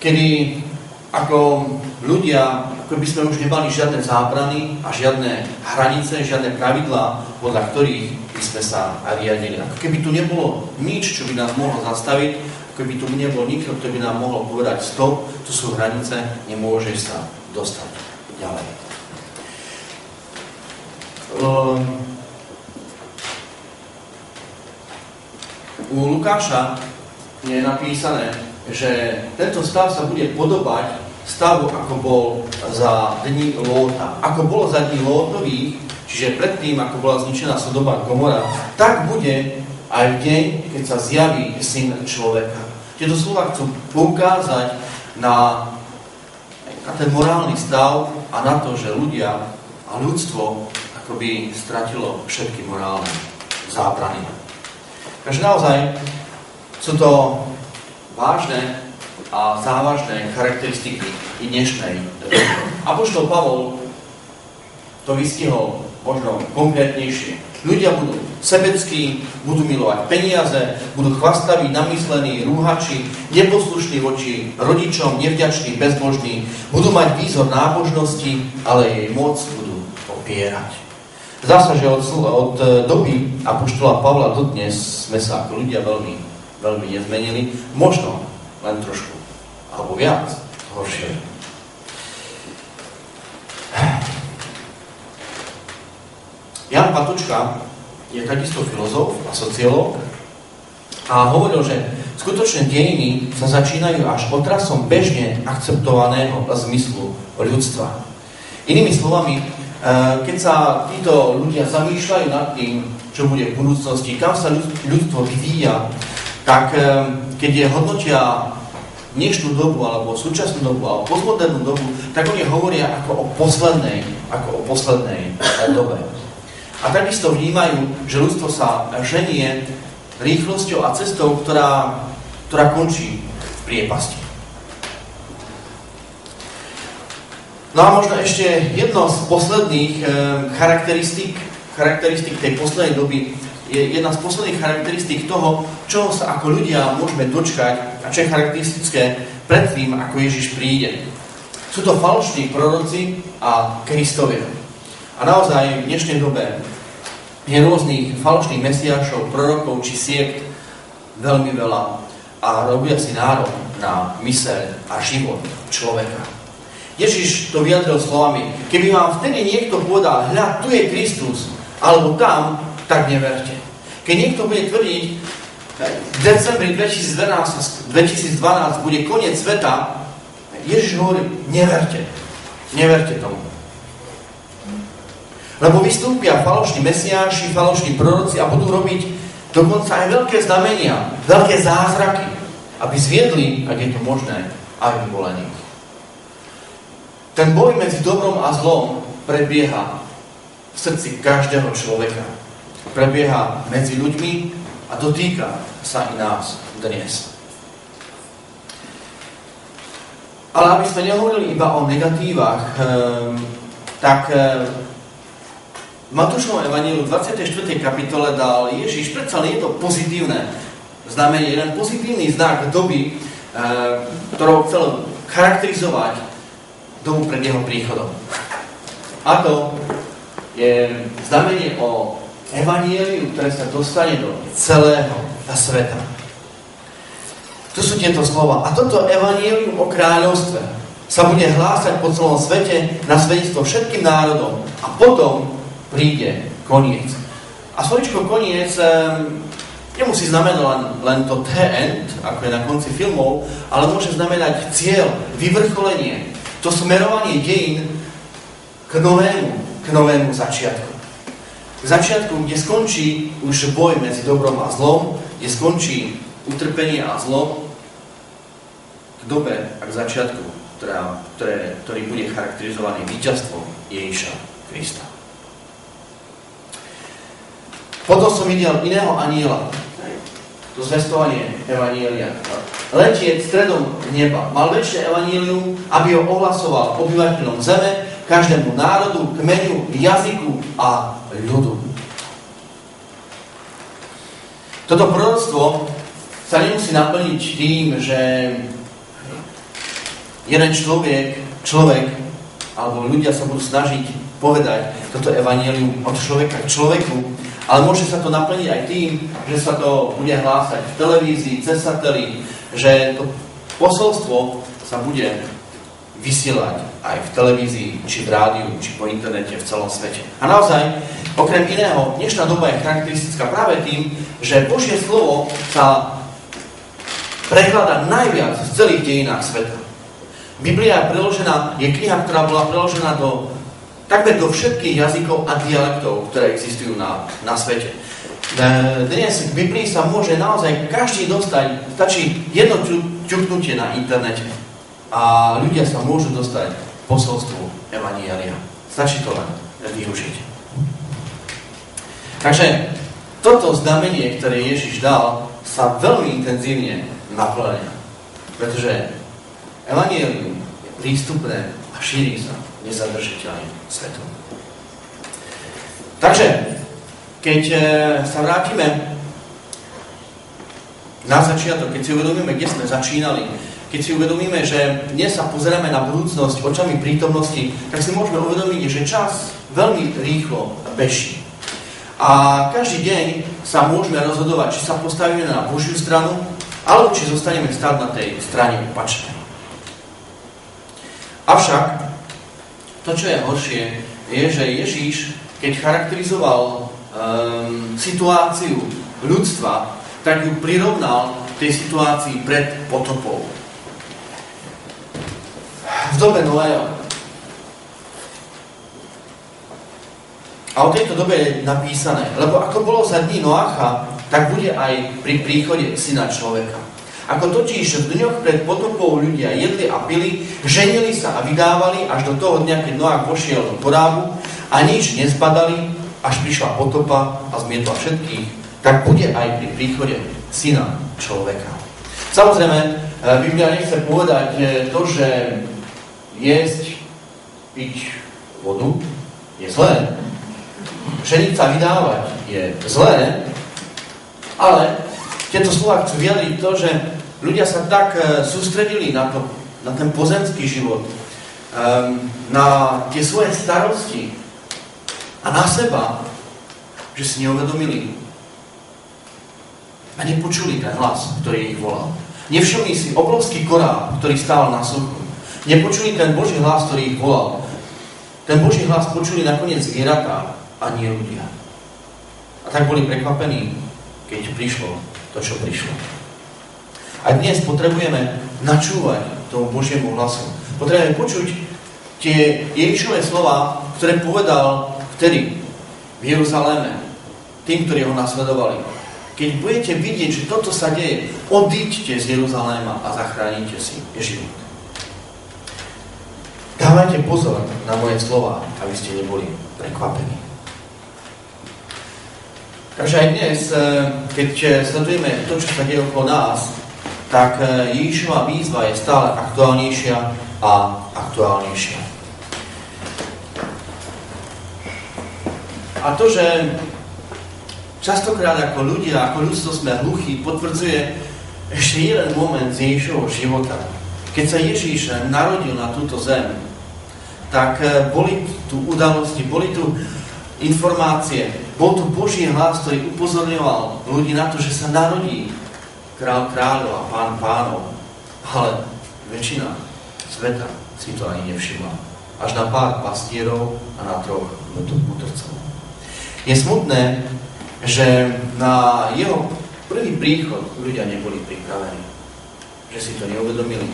Kedy ako ľudia, ako by sme už nemali žiadne zábrany a žiadne hranice, žiadne pravidlá, podľa ktorých by sme sa riadili. Ako keby tu nebolo nič, čo by nás mohlo zastaviť, ako keby tu nebol nikto, kto by nám mohol povedať stop, to sú hranice, nemôžeš sa dostať ďalej. Um, u Lukáša je napísané, že tento stav sa bude podobať stavu, ako bol za dní Lóta. Ako bolo za dní Lótových, čiže predtým, ako bola zničená Sodoma Gomora, tak bude aj v deň, keď sa zjaví syn človeka. Tieto slova chcú poukázať na, na ten morálny stav a na to, že ľudia a ľudstvo akoby stratilo všetky morálne zábrany. Takže naozaj sú to vážne a závažné charakteristiky i dnešnej doby. Apoštol Pavol to vystihol možno konkrétnejšie. Ľudia budú sebeckí, budú milovať peniaze, budú chvastaví, namyslení, rúhači, neposlušní voči rodičom, nevďační, bezbožní, budú mať výzor nábožnosti, ale jej moc budú opierať. Zdá sa, že od, od doby Apoštola Pavla dodnes sme sa ako ľudia veľmi, veľmi nezmenili. Možno len trošku, alebo viac, horšie. Jan Patočka je takisto filozof a sociológ a hovoril, že skutočné dejiny sa začínajú až otrasom bežne akceptovaného zmyslu ľudstva. Inými slovami, eh, keď sa títo ľudia zamýšľajú nad tým, čo bude v budúcnosti, kam sa ľudstvo vyvíja, tak eh, keď je hodnotia dnešnú dobu, alebo súčasnú dobu, alebo postmodernú dobu, tak oni hovoria ako o poslednej, ako o poslednej eh, dobe. A takisto vnímajú, že ľudstvo sa ženie rýchlosťou a cestou, ktorá, ktorá končí v priepasti. No a možno ešte jedno z posledných e, charakteristik, charakteristik tej poslednej doby je jedna z posledných charakteristik toho, čo sa ako ľudia môžeme dočkať a čo je charakteristické pred tým, ako Ježiš príde. Sú to falošní proroci a Kristovia. A naozaj v dnešnej dobe je rôznych falošných mesiašov, prorokov či siekt veľmi veľa a robia si nárok na myseľ a život človeka. Ježiš to vyjadril slovami, keby vám vtedy niekto povedal, hľa, tu je Kristus, alebo tam, tak neverte. Keď niekto bude tvrdiť, v decembri 2012, 2012 bude koniec sveta, Ježiš hovorí, neverte. Neverte tomu. Lebo vystúpia falošní mesiáši, falošní proroci a budú robiť dokonca aj veľké znamenia, veľké zázraky, aby zviedli, ak je to možné, aj vyvolených. Ten boj medzi dobrom a zlom prebieha v srdci každého človeka. Prebieha medzi ľuďmi a dotýka sa i nás dnes. Ale aby sme nehovorili iba o negatívach, ehm, tak ehm, v Matúšovom evaníliu 24. kapitole dal Ježiš predsa len je to pozitívne znamenie, jeden pozitívny znak doby, eh, ktorou chcel charakterizovať dobu pred jeho príchodom. A to je znamenie o evaníliu, ktoré sa dostane do celého sveta. To sú tieto slova. A toto evanílium o kráľovstve sa bude hlásať po celom svete na svedectvo všetkým národom a potom príde koniec. A slovičko koniec nemusí znamenať len, len to the end, ako je na konci filmov, ale môže znamenať cieľ, vyvrcholenie, to smerovanie dejín k novému, k novému začiatku. Začiatku, kde skončí už boj medzi dobrom a zlom, kde skončí utrpenie a zlo, k dobe a k začiatku, ktorá, ktoré, ktorý bude charakterizovaný víťazstvom Ježiša Krista. Potom som videl iného aniela, to zvestovanie Evanielia. Letieť stredom neba. Mal väčšie Evanielium, aby ho ohlasoval obyvateľom zeme, každému národu, kmenu, jazyku a ľudu. Toto proroctvo sa nemusí naplniť tým, že jeden človek, človek alebo ľudia sa budú snažiť povedať toto evanílium od človeka k človeku, ale môže sa to naplniť aj tým, že sa to bude hlásať v televízii, cez satelit, že to posolstvo sa bude vysielať aj v televízii, či v rádiu, či po internete v celom svete. A naozaj, okrem iného, dnešná doba je charakteristická práve tým, že Božie slovo sa prekladá najviac v celých dejinách sveta. Biblia je preložená, je kniha, ktorá bola preložená do takmer do všetkých jazykov a dialektov, ktoré existujú na, na svete. Dnes k Biblii sa môže naozaj každý dostať, stačí jedno ťuknutie na internete a ľudia sa môžu dostať posolstvu Evanielia. Stačí to len využiť. Takže toto znamenie, ktoré Ježiš dal, sa veľmi intenzívne naplňa. Pretože Evangelium je prístupné a šíri sa nezadržiteľne svetom. Takže, keď e, sa vrátime na začiatok, keď si uvedomíme, kde sme začínali, keď si uvedomíme, že dnes sa pozeráme na budúcnosť očami prítomnosti, tak si môžeme uvedomiť, že čas veľmi rýchlo beží. A každý deň sa môžeme rozhodovať, či sa postavíme na Božiu stranu, alebo či zostaneme stáť na tej strane opačnej. Avšak, to, čo je horšie, je, že Ježíš, keď charakterizoval um, situáciu ľudstva, tak ju prirovnal tej situácii pred potopou v dobe Noého. A o tejto dobe je napísané, lebo ako bolo za dní Noacha, tak bude aj pri príchode syna človeka. Ako totiž v dňoch pred potopou ľudia jedli a pili, ženili sa a vydávali až do toho dňa, keď Noach pošiel do korábu a nič nezbadali, až prišla potopa a zmietla všetkých, tak bude aj pri príchode syna človeka. Samozrejme, eh, Biblia nechce povedať to, že jesť, piť vodu je zlé. Ženiť sa vydávať je zlé, ale tieto slova chcú vyjadriť to, že ľudia sa tak e, sústredili na, to, na ten pozemský život, um, na tie svoje starosti a na seba, že si neuvedomili a nepočuli ten hlas, ktorý ich volal. Nevšimli si obrovský korál, ktorý stál na suchu. Nepočuli ten Boží hlas, ktorý ich volal. Ten Boží hlas počuli nakoniec zvieratá a nie ľudia. A tak boli prekvapení, keď prišlo to, čo prišlo. A dnes potrebujeme načúvať tomu Božiemu hlasu. Potrebujeme počuť tie Ježišové slova, ktoré povedal vtedy v Jeruzaléme, tým, ktorí ho nasledovali. Keď budete vidieť, že toto sa deje, odíďte z Jeruzaléma a zachránite si život. Dávajte pozor na moje slova, aby ste neboli prekvapení. Takže aj dnes, eh, keď eh, sledujeme to, čo sa deje okolo nás, tak eh, Ježišova výzva je stále aktuálnejšia a aktuálnejšia. A to, že častokrát ako ľudia, ako ľudstvo sme hluchí, potvrdzuje ešte jeden moment z Ježišovho života. Keď sa Ježíš narodil na túto zem, tak eh, boli tu udalosti, boli tu informácie, bol tu Boží hlas, ktorý upozorňoval ľudí na to, že sa narodí král kráľov a pán pánov. Ale väčšina sveta si to ani nevšimla. Až na pár pastierov a na troch mudrcov. Je smutné, že na jeho prvý príchod ľudia neboli pripravení. Že si to neuvedomili,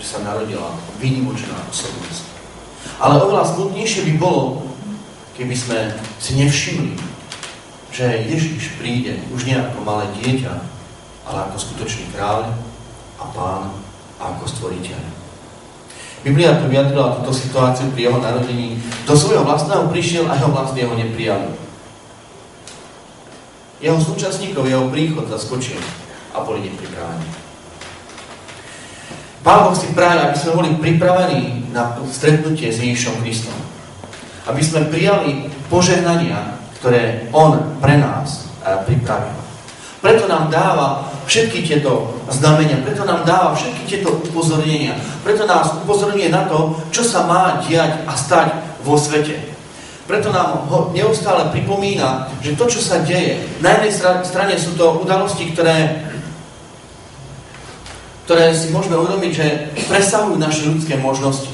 že sa narodila výnimočná osobnosť. Ale oveľa smutnejšie by bolo, keby sme si nevšimli, že Ježiš príde už nie ako malé dieťa, ale ako skutočný kráľ a pán a ako stvoriteľ. Biblia tu vyjadrila túto situáciu pri jeho narodení. Do svojho vlastného prišiel a jeho vlastne ho neprijali. Jeho súčasníkov, jeho príchod zaskočil a boli nepripravení. Pán Boh si praje, aby sme boli pripravení na stretnutie s Ježišom Kristom. Aby sme prijali požehnania, ktoré On pre nás eh, pripravil. Preto nám dáva všetky tieto znamenia, preto nám dáva všetky tieto upozornenia, preto nás upozorňuje na to, čo sa má diať a stať vo svete. Preto nám ho neustále pripomína, že to, čo sa deje, na jednej strane sú to udalosti, ktoré, ktoré si môžeme uvedomiť, že presahujú naše ľudské možnosti.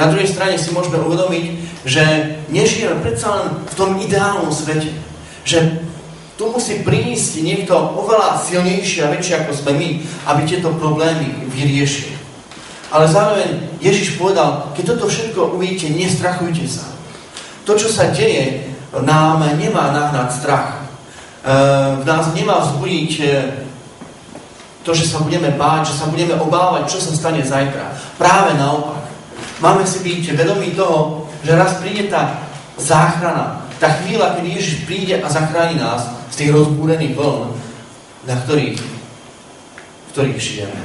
Na druhej strane si môžeme uvedomiť, že nežijeme predsa len v tom ideálnom svete. Že tu musí prísť niekto oveľa silnejší a väčší ako sme my, aby tieto problémy vyriešil. Ale zároveň Ježiš povedal, keď toto všetko uvidíte, nestrachujte sa. To, čo sa deje, nám nemá nahnať strach. E, v nás nemá vzbudiť to, že sa budeme báť, že sa budeme obávať, čo sa stane zajtra. Práve naopak. Máme si byť vedomí toho, že raz príde tá záchrana, tá chvíľa, kedy Ježiš príde a zachráni nás z tých rozbúrených vln, na ktorých, v ktorých žijeme.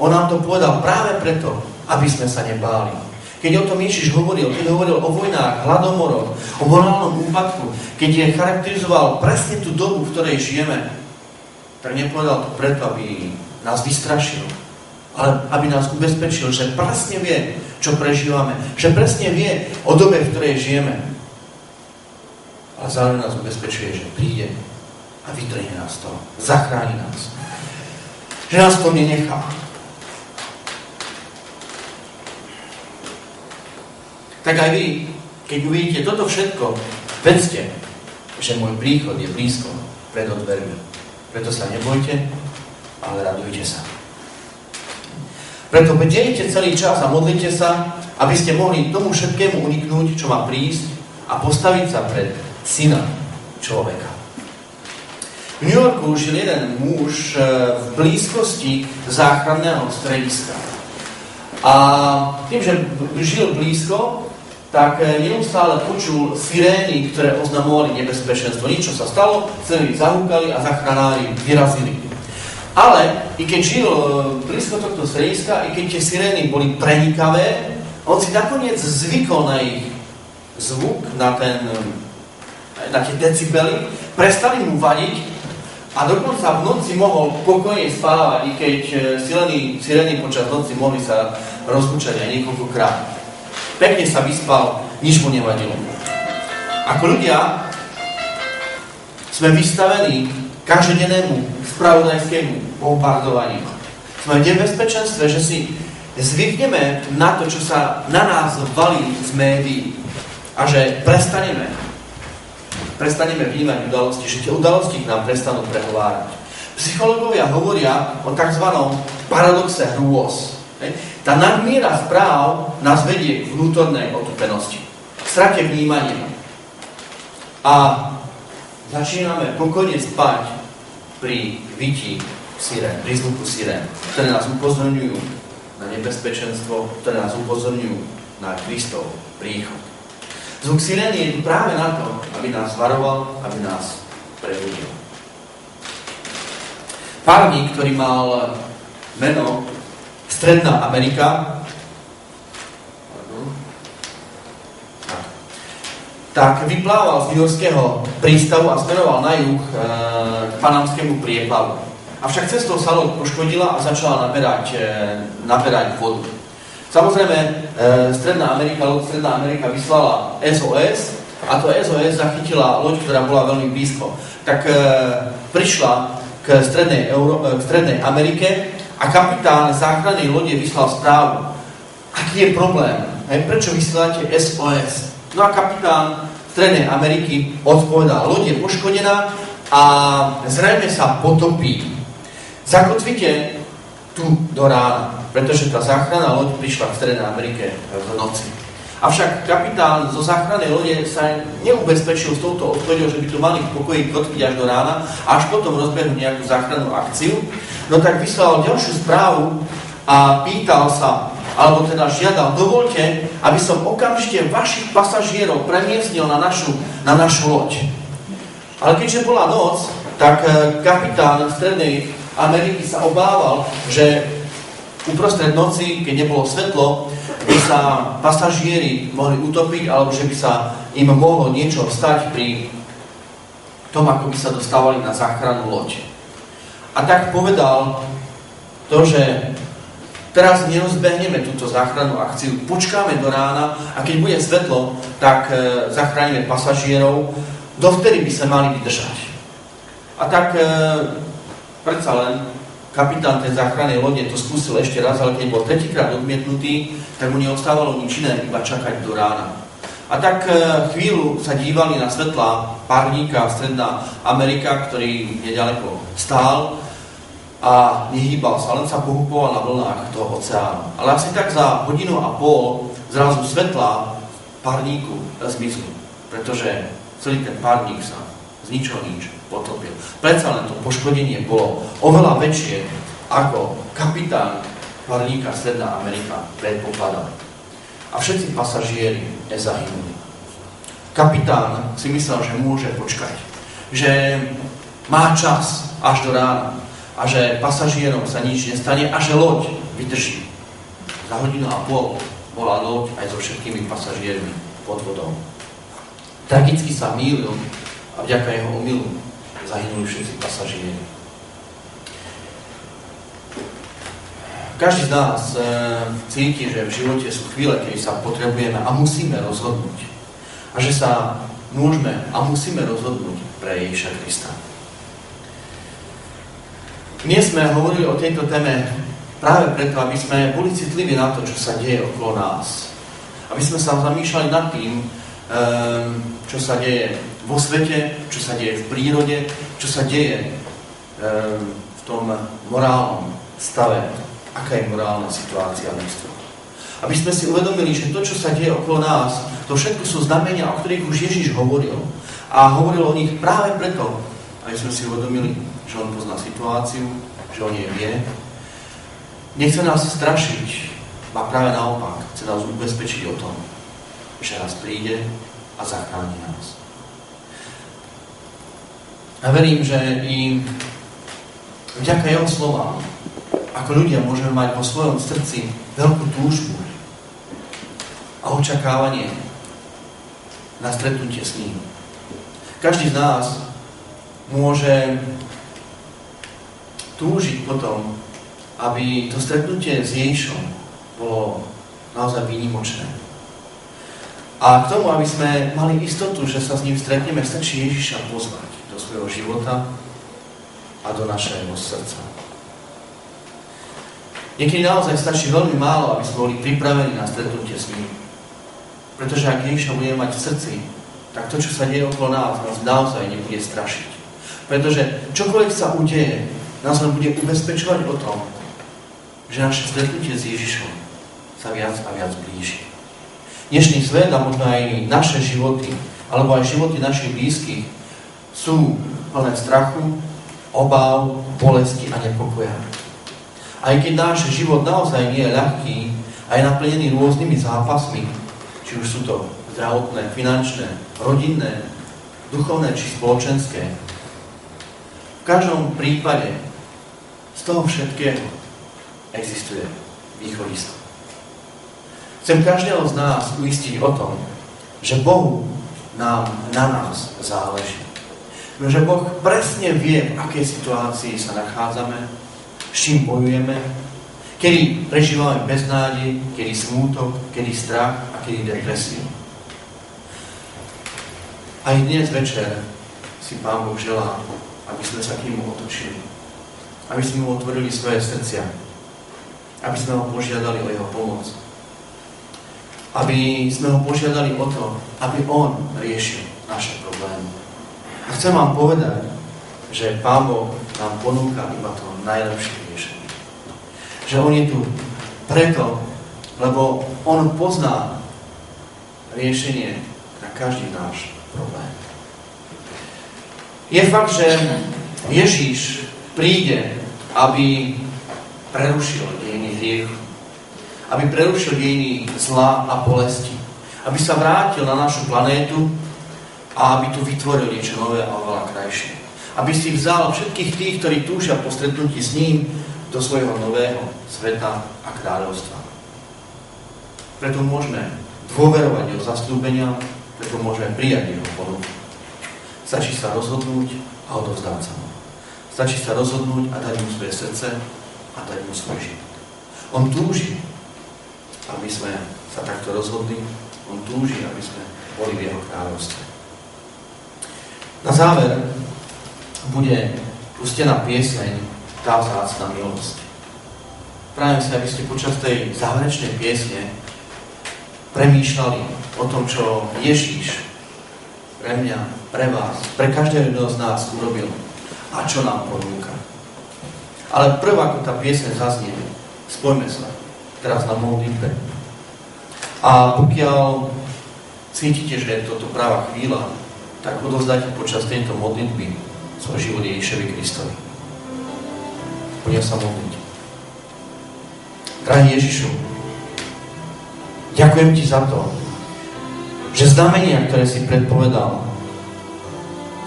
On nám to povedal práve preto, aby sme sa nebáli. Keď o tom Ježiš hovoril, keď hovoril o vojnách, hladomoroch, o morálnom úpadku, keď je charakterizoval presne tú dobu, v ktorej žijeme, tak nepovedal to preto, aby nás vystrašil, ale aby nás ubezpečil, že presne vie, čo prežívame, že presne vie o dobe, v ktorej žijeme. A zároveň nás ubezpečuje, že príde a vytrhne nás to, zachráni nás. Že nás to nenechá. tak aj vy, keď uvidíte toto všetko, vedzte, že môj príchod je blízko pred odvermi. Preto sa nebojte, ale radujte sa. Preto bdejte celý čas a modlite sa, aby ste mohli tomu všetkému uniknúť, čo má prísť a postaviť sa pred syna človeka. V New Yorku žil jeden muž eh, v blízkosti záchranného strediska. A tým, že žil blízko, tak eh, neustále počul sirény, ktoré oznamovali nebezpečenstvo. Niečo sa stalo, celí zahúkali a zachranári vyrazili. Ale i keď žil eh, blízko tohto strediska, i keď tie sirény boli prenikavé, on si nakoniec zvykol na ich zvuk, na, ten, eh, na tie decibely, prestali mu vadiť a dokonca v noci mohol pokojne spávať, i keď sirény, sirény počas noci mohli sa rozbučať aj niekoľkokrát pekne sa vyspal, nič mu nevadilo. Ako ľudia sme vystavení každodennému spravodajskému bombardovaniu. Sme v nebezpečenstve, že si zvykneme na to, čo sa na nás valí z médií a že prestaneme prestaneme vnímať udalosti, že tie udalosti nám prestanú prehovárať. Psychológovia hovoria o tzv. paradoxe hrôz. Tá nadmiera správ nás vedie k vnútornej otupenosti, k strate vnímania. A začíname pokojne spať pri vyti sirén, pri zvuku sirén, ktoré nás upozorňujú na nebezpečenstvo, ktoré nás upozorňujú na Kristov príchod. Zvuk sirény je tu práve na to, aby nás varoval, aby nás prebudil. Párnik, ktorý mal meno Stredná Amerika, tak vyplával z New Yorkského prístavu a smeroval na juh e, k panamskému prieplavu. Avšak cestou sa loď poškodila a začala naberať, e, naberať vodu. Samozrejme, e, Stredná Amerika, loď Stredná Amerika vyslala SOS a to SOS zachytila loď, ktorá bola veľmi blízko. Tak e, prišla k Strednej, Euró- k Strednej Amerike a kapitán záchrannej lode vyslal správu, aký je problém, hej, prečo vysielate SOS. No a kapitán Strednej Ameriky odpovedal, loď je poškodená a zrejme sa potopí. Zakotvite tu do rána, pretože tá záchranná loď prišla v Strednej Amerike v noci. Avšak kapitán zo záchrannej lode sa neubezpečil s touto odpovedou, že by tu mali v pokoji kotviť až do rána až potom rozbehnúť nejakú záchrannú akciu. No tak vyslal ďalšiu správu a pýtal sa, alebo teda žiadal, dovolte, aby som okamžite vašich pasažierov premiestnil na našu, na našu loď. Ale keďže bola noc, tak eh, kapitán Strednej Ameriky sa obával, že uprostred noci, keď nebolo svetlo, by sa pasažieri mohli utopiť, alebo že by sa im mohlo niečo stať pri tom, ako by sa dostávali na záchranu loď. A tak povedal to, že Teraz nerozbehneme túto záchrannú akciu, počkáme do rána a keď bude svetlo, tak e, zachránime pasažierov, dovtedy by sa mali vydržať. A tak e, predsa len kapitán tej záchrannej lode to skúsil ešte raz, ale keď bol tretíkrát odmietnutý, tak mu neostávalo nič iné, iba čakať do rána. A tak e, chvíľu sa dívali na svetlá párníka Stredná Amerika, ktorý nedaleko stál a nehýbal sa, len sa pohupoval na vlnách toho oceánu. Ale asi tak za hodinu a pol zrazu svetla párníku zmizli, pretože celý ten párník sa z ničoho nič potopil. Predsa len to poškodenie bolo oveľa väčšie, ako kapitán párníka Stredná Amerika predpokladal. A všetci pasažieri nezahynuli. Kapitán si myslel, že môže počkať, že má čas až do rána, a že pasažierom sa nič nestane a že loď vydrží. Za hodinu a pol bola loď aj so všetkými pasažiermi pod vodou. Tragicky sa mýlil a vďaka jeho omilu zahynuli všetci pasažieri. Každý z nás e, cíti, že v živote sú chvíle, keď sa potrebujeme a musíme rozhodnúť. A že sa môžeme a musíme rozhodnúť pre Ježiša Krista. Dnes sme hovorili o tejto téme práve preto, aby sme boli citliví na to, čo sa deje okolo nás. Aby sme sa zamýšľali nad tým, ehm, čo sa deje vo svete, čo sa deje v prírode, čo sa deje ehm, v tom morálnom stave, aká je morálna situácia ľudstva. Aby sme si uvedomili, že to, čo sa deje okolo nás, to všetko sú znamenia, o ktorých už Ježiš hovoril. A hovoril o nich práve preto, aby sme si uvedomili, že on pozná situáciu, že on je vie. Nechce nás strašiť, a práve naopak, chce nás ubezpečiť o tom, že raz príde a zachráni nás. A verím, že i vďaka jeho slovám, ako ľudia môžeme mať vo svojom srdci veľkú túžbu a očakávanie na stretnutie s ním. Každý z nás môže túžiť potom, aby to stretnutie s Ježišom bolo naozaj výnimočné. A k tomu, aby sme mali istotu, že sa s ním stretneme, stačí Ježiša pozvať do svojho života a do našeho srdca. Niekedy naozaj stačí veľmi málo, aby sme boli pripravení na stretnutie s ním. Pretože ak Ježiša budeme mať v srdci, tak to, čo sa deje okolo nás, nás naozaj nebude strašiť. Pretože čokoľvek sa udeje, nás len bude ubezpečovať o tom, že naše stretnutie s Ježišom sa viac a viac blíži. Dnešný svet a možno aj naše životy, alebo aj životy našich blízkych sú plné strachu, obáv, bolesti a nepokoja. Aj keď náš život naozaj nie je ľahký a je naplnený rôznymi zápasmi, či už sú to zdravotné, finančné, rodinné, duchovné či spoločenské, v každom prípade z toho všetkého existuje východisko. Chcem každého z nás uistiť o tom, že Bohu nám na nás záleží. Že Boh presne vie, v akej situácii sa nachádzame, s čím bojujeme, kedy prežívame beznádej, kedy smútok, kedy strach a kedy depresiu. Aj dnes večer si Pán Boh želá, aby sme sa k nemu otočili aby sme mu otvorili svoje srdcia, aby sme ho požiadali o jeho pomoc, aby sme ho požiadali o to, aby on riešil naše problémy. A chcem vám povedať, že Pán Boh nám ponúka iba to najlepšie riešenie. Že on je tu preto, lebo on pozná riešenie na každý náš problém. Je fakt, že Ježíš príde, aby prerušil dejiny hriechu, aby prerušil dejiny zla a bolesti, aby sa vrátil na našu planétu a aby tu vytvoril niečo nové a oveľa krajšie. Aby si vzal všetkých tých, ktorí túžia po stretnutí s ním do svojho nového sveta a kráľovstva. Preto môžeme dôverovať jeho zastúpenia, preto môžeme prijať jeho ponuku. Stačí sa rozhodnúť a odovzdať sa mu. Stačí sa rozhodnúť a dať mu svoje srdce a dať mu svoj život. On túži, aby sme sa takto rozhodli. On túži, aby sme boli v jeho kráľovstve. Na záver bude pustená pieseň Tá vzácna milosť. Prajem si, aby ste počas tej záverečnej piesne premýšľali o tom, čo Ježíš pre mňa, pre vás, pre každého z nás urobil a čo nám ponúka. Ale prv, ako tá pieseň zaznie, spojme sa teraz na modlitbe. A pokiaľ cítite, že je toto práva chvíľa, tak odovzdajte počas tejto modlitby svoj život Ježišovi Kristovi. Poďme sa modliť. Drahý Ježišu, ďakujem Ti za to, že znamenia, ktoré si predpovedal,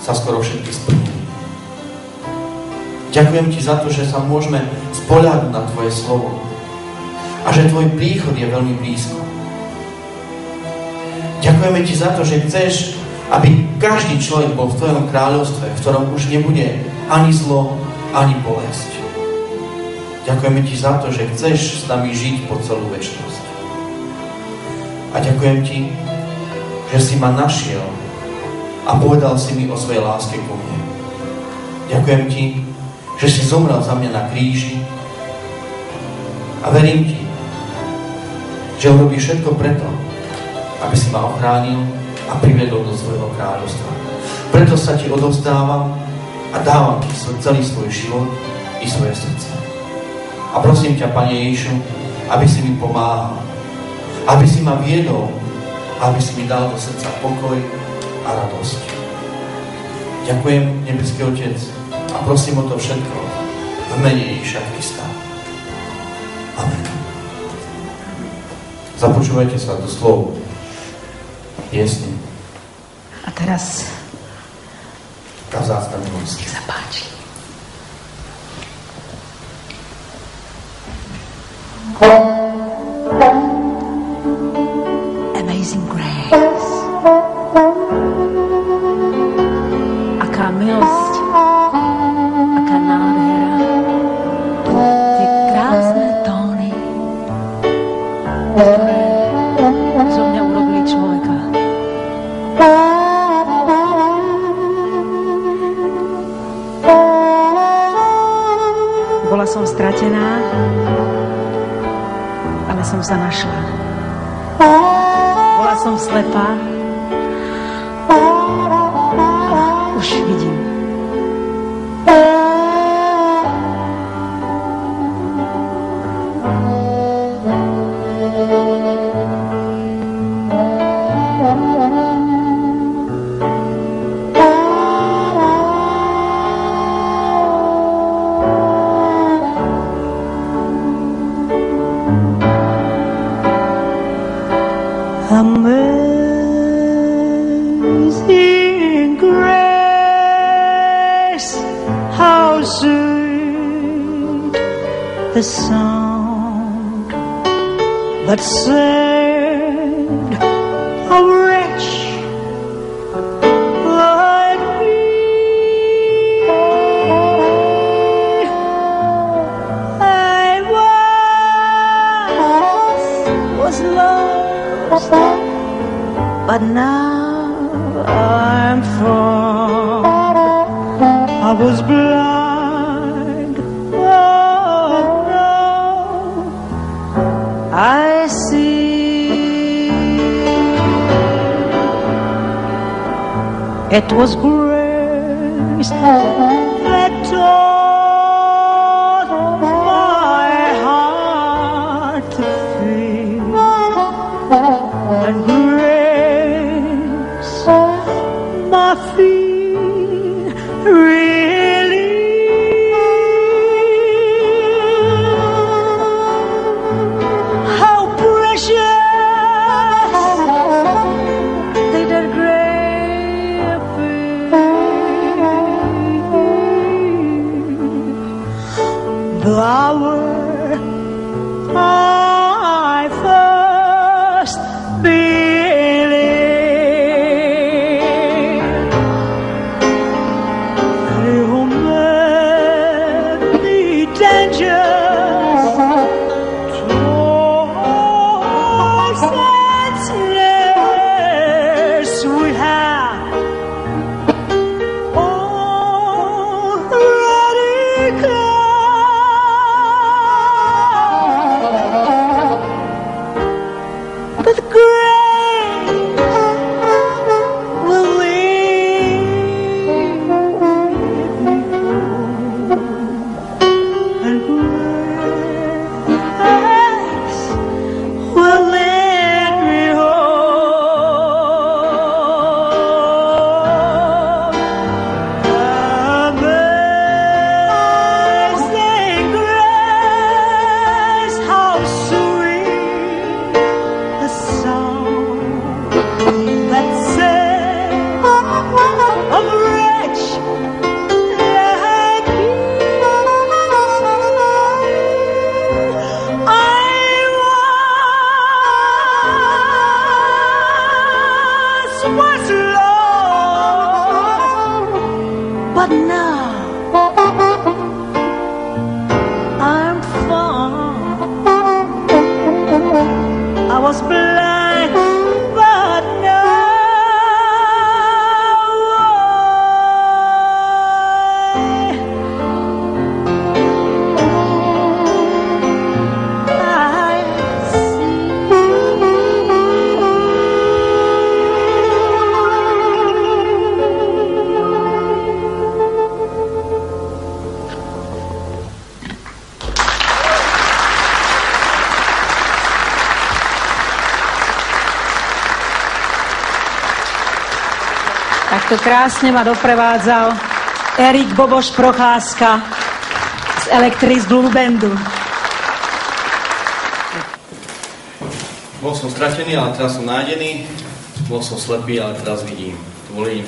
sa skoro všetky splnili. Ďakujem Ti za to, že sa môžeme spoľadnúť na Tvoje slovo a že Tvoj príchod je veľmi blízko. Ďakujeme Ti za to, že chceš aby každý človek bol v Tvojom kráľovstve, v ktorom už nebude ani zlo, ani bolesť. Ďakujeme Ti za to, že chceš s nami žiť po celú väčšnosť. A ďakujem Ti, že si ma našiel a povedal si mi o svojej láske ku mne. Ďakujem Ti, že si zomrel za mňa na kríži a verím Ti, že urobíš všetko preto, aby si ma ochránil a privedol do svojho kráľovstva. Preto sa ti odovzdávam a dávam ti celý svoj život i svoje srdce. A prosím ťa, Pane Ježišu, aby si mi pomáhal, aby si ma viedol, aby si mi dal do srdca pokoj a radosť. Ďakujem, nebeský Otec, a prosím o to všetko v mene Ježiša Krista. Amen. Započúvajte sa do slov piesne. A teraz milosť. Nech sa páči. Amazing It was grace krásne ma doprevádzal Erik Boboš Procházka z Electric Blue Bandu. Bol som stratený, ale teraz som nájdený. Bol som slepý, ale teraz vidím. To boli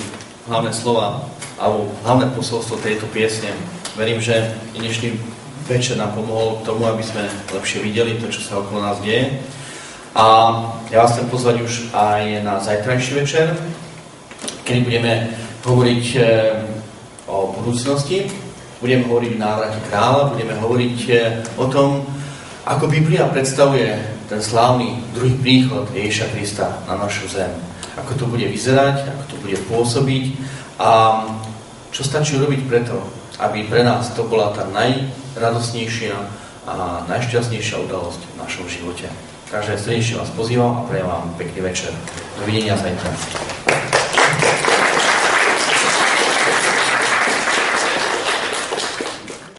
hlavné slova alebo hlavné posolstvo tejto piesne. Verím, že dnešný večer nám pomohol k tomu, aby sme lepšie videli to, čo sa okolo nás deje. A ja vás chcem pozvať už aj na zajtrajší večer, kedy budeme hovoriť e, o budúcnosti, budeme hovoriť o návrate kráľa, budeme hovoriť e, o tom, ako Biblia predstavuje ten slávny druhý príchod Ježiša Krista na našu zem. Ako to bude vyzerať, ako to bude pôsobiť a čo stačí urobiť preto, aby pre nás to bola tá najradosnejšia a najšťastnejšia udalosť v našom živote. Takže srdečne vás pozývam a prajem vám pekný večer. Dovidenia zajtra.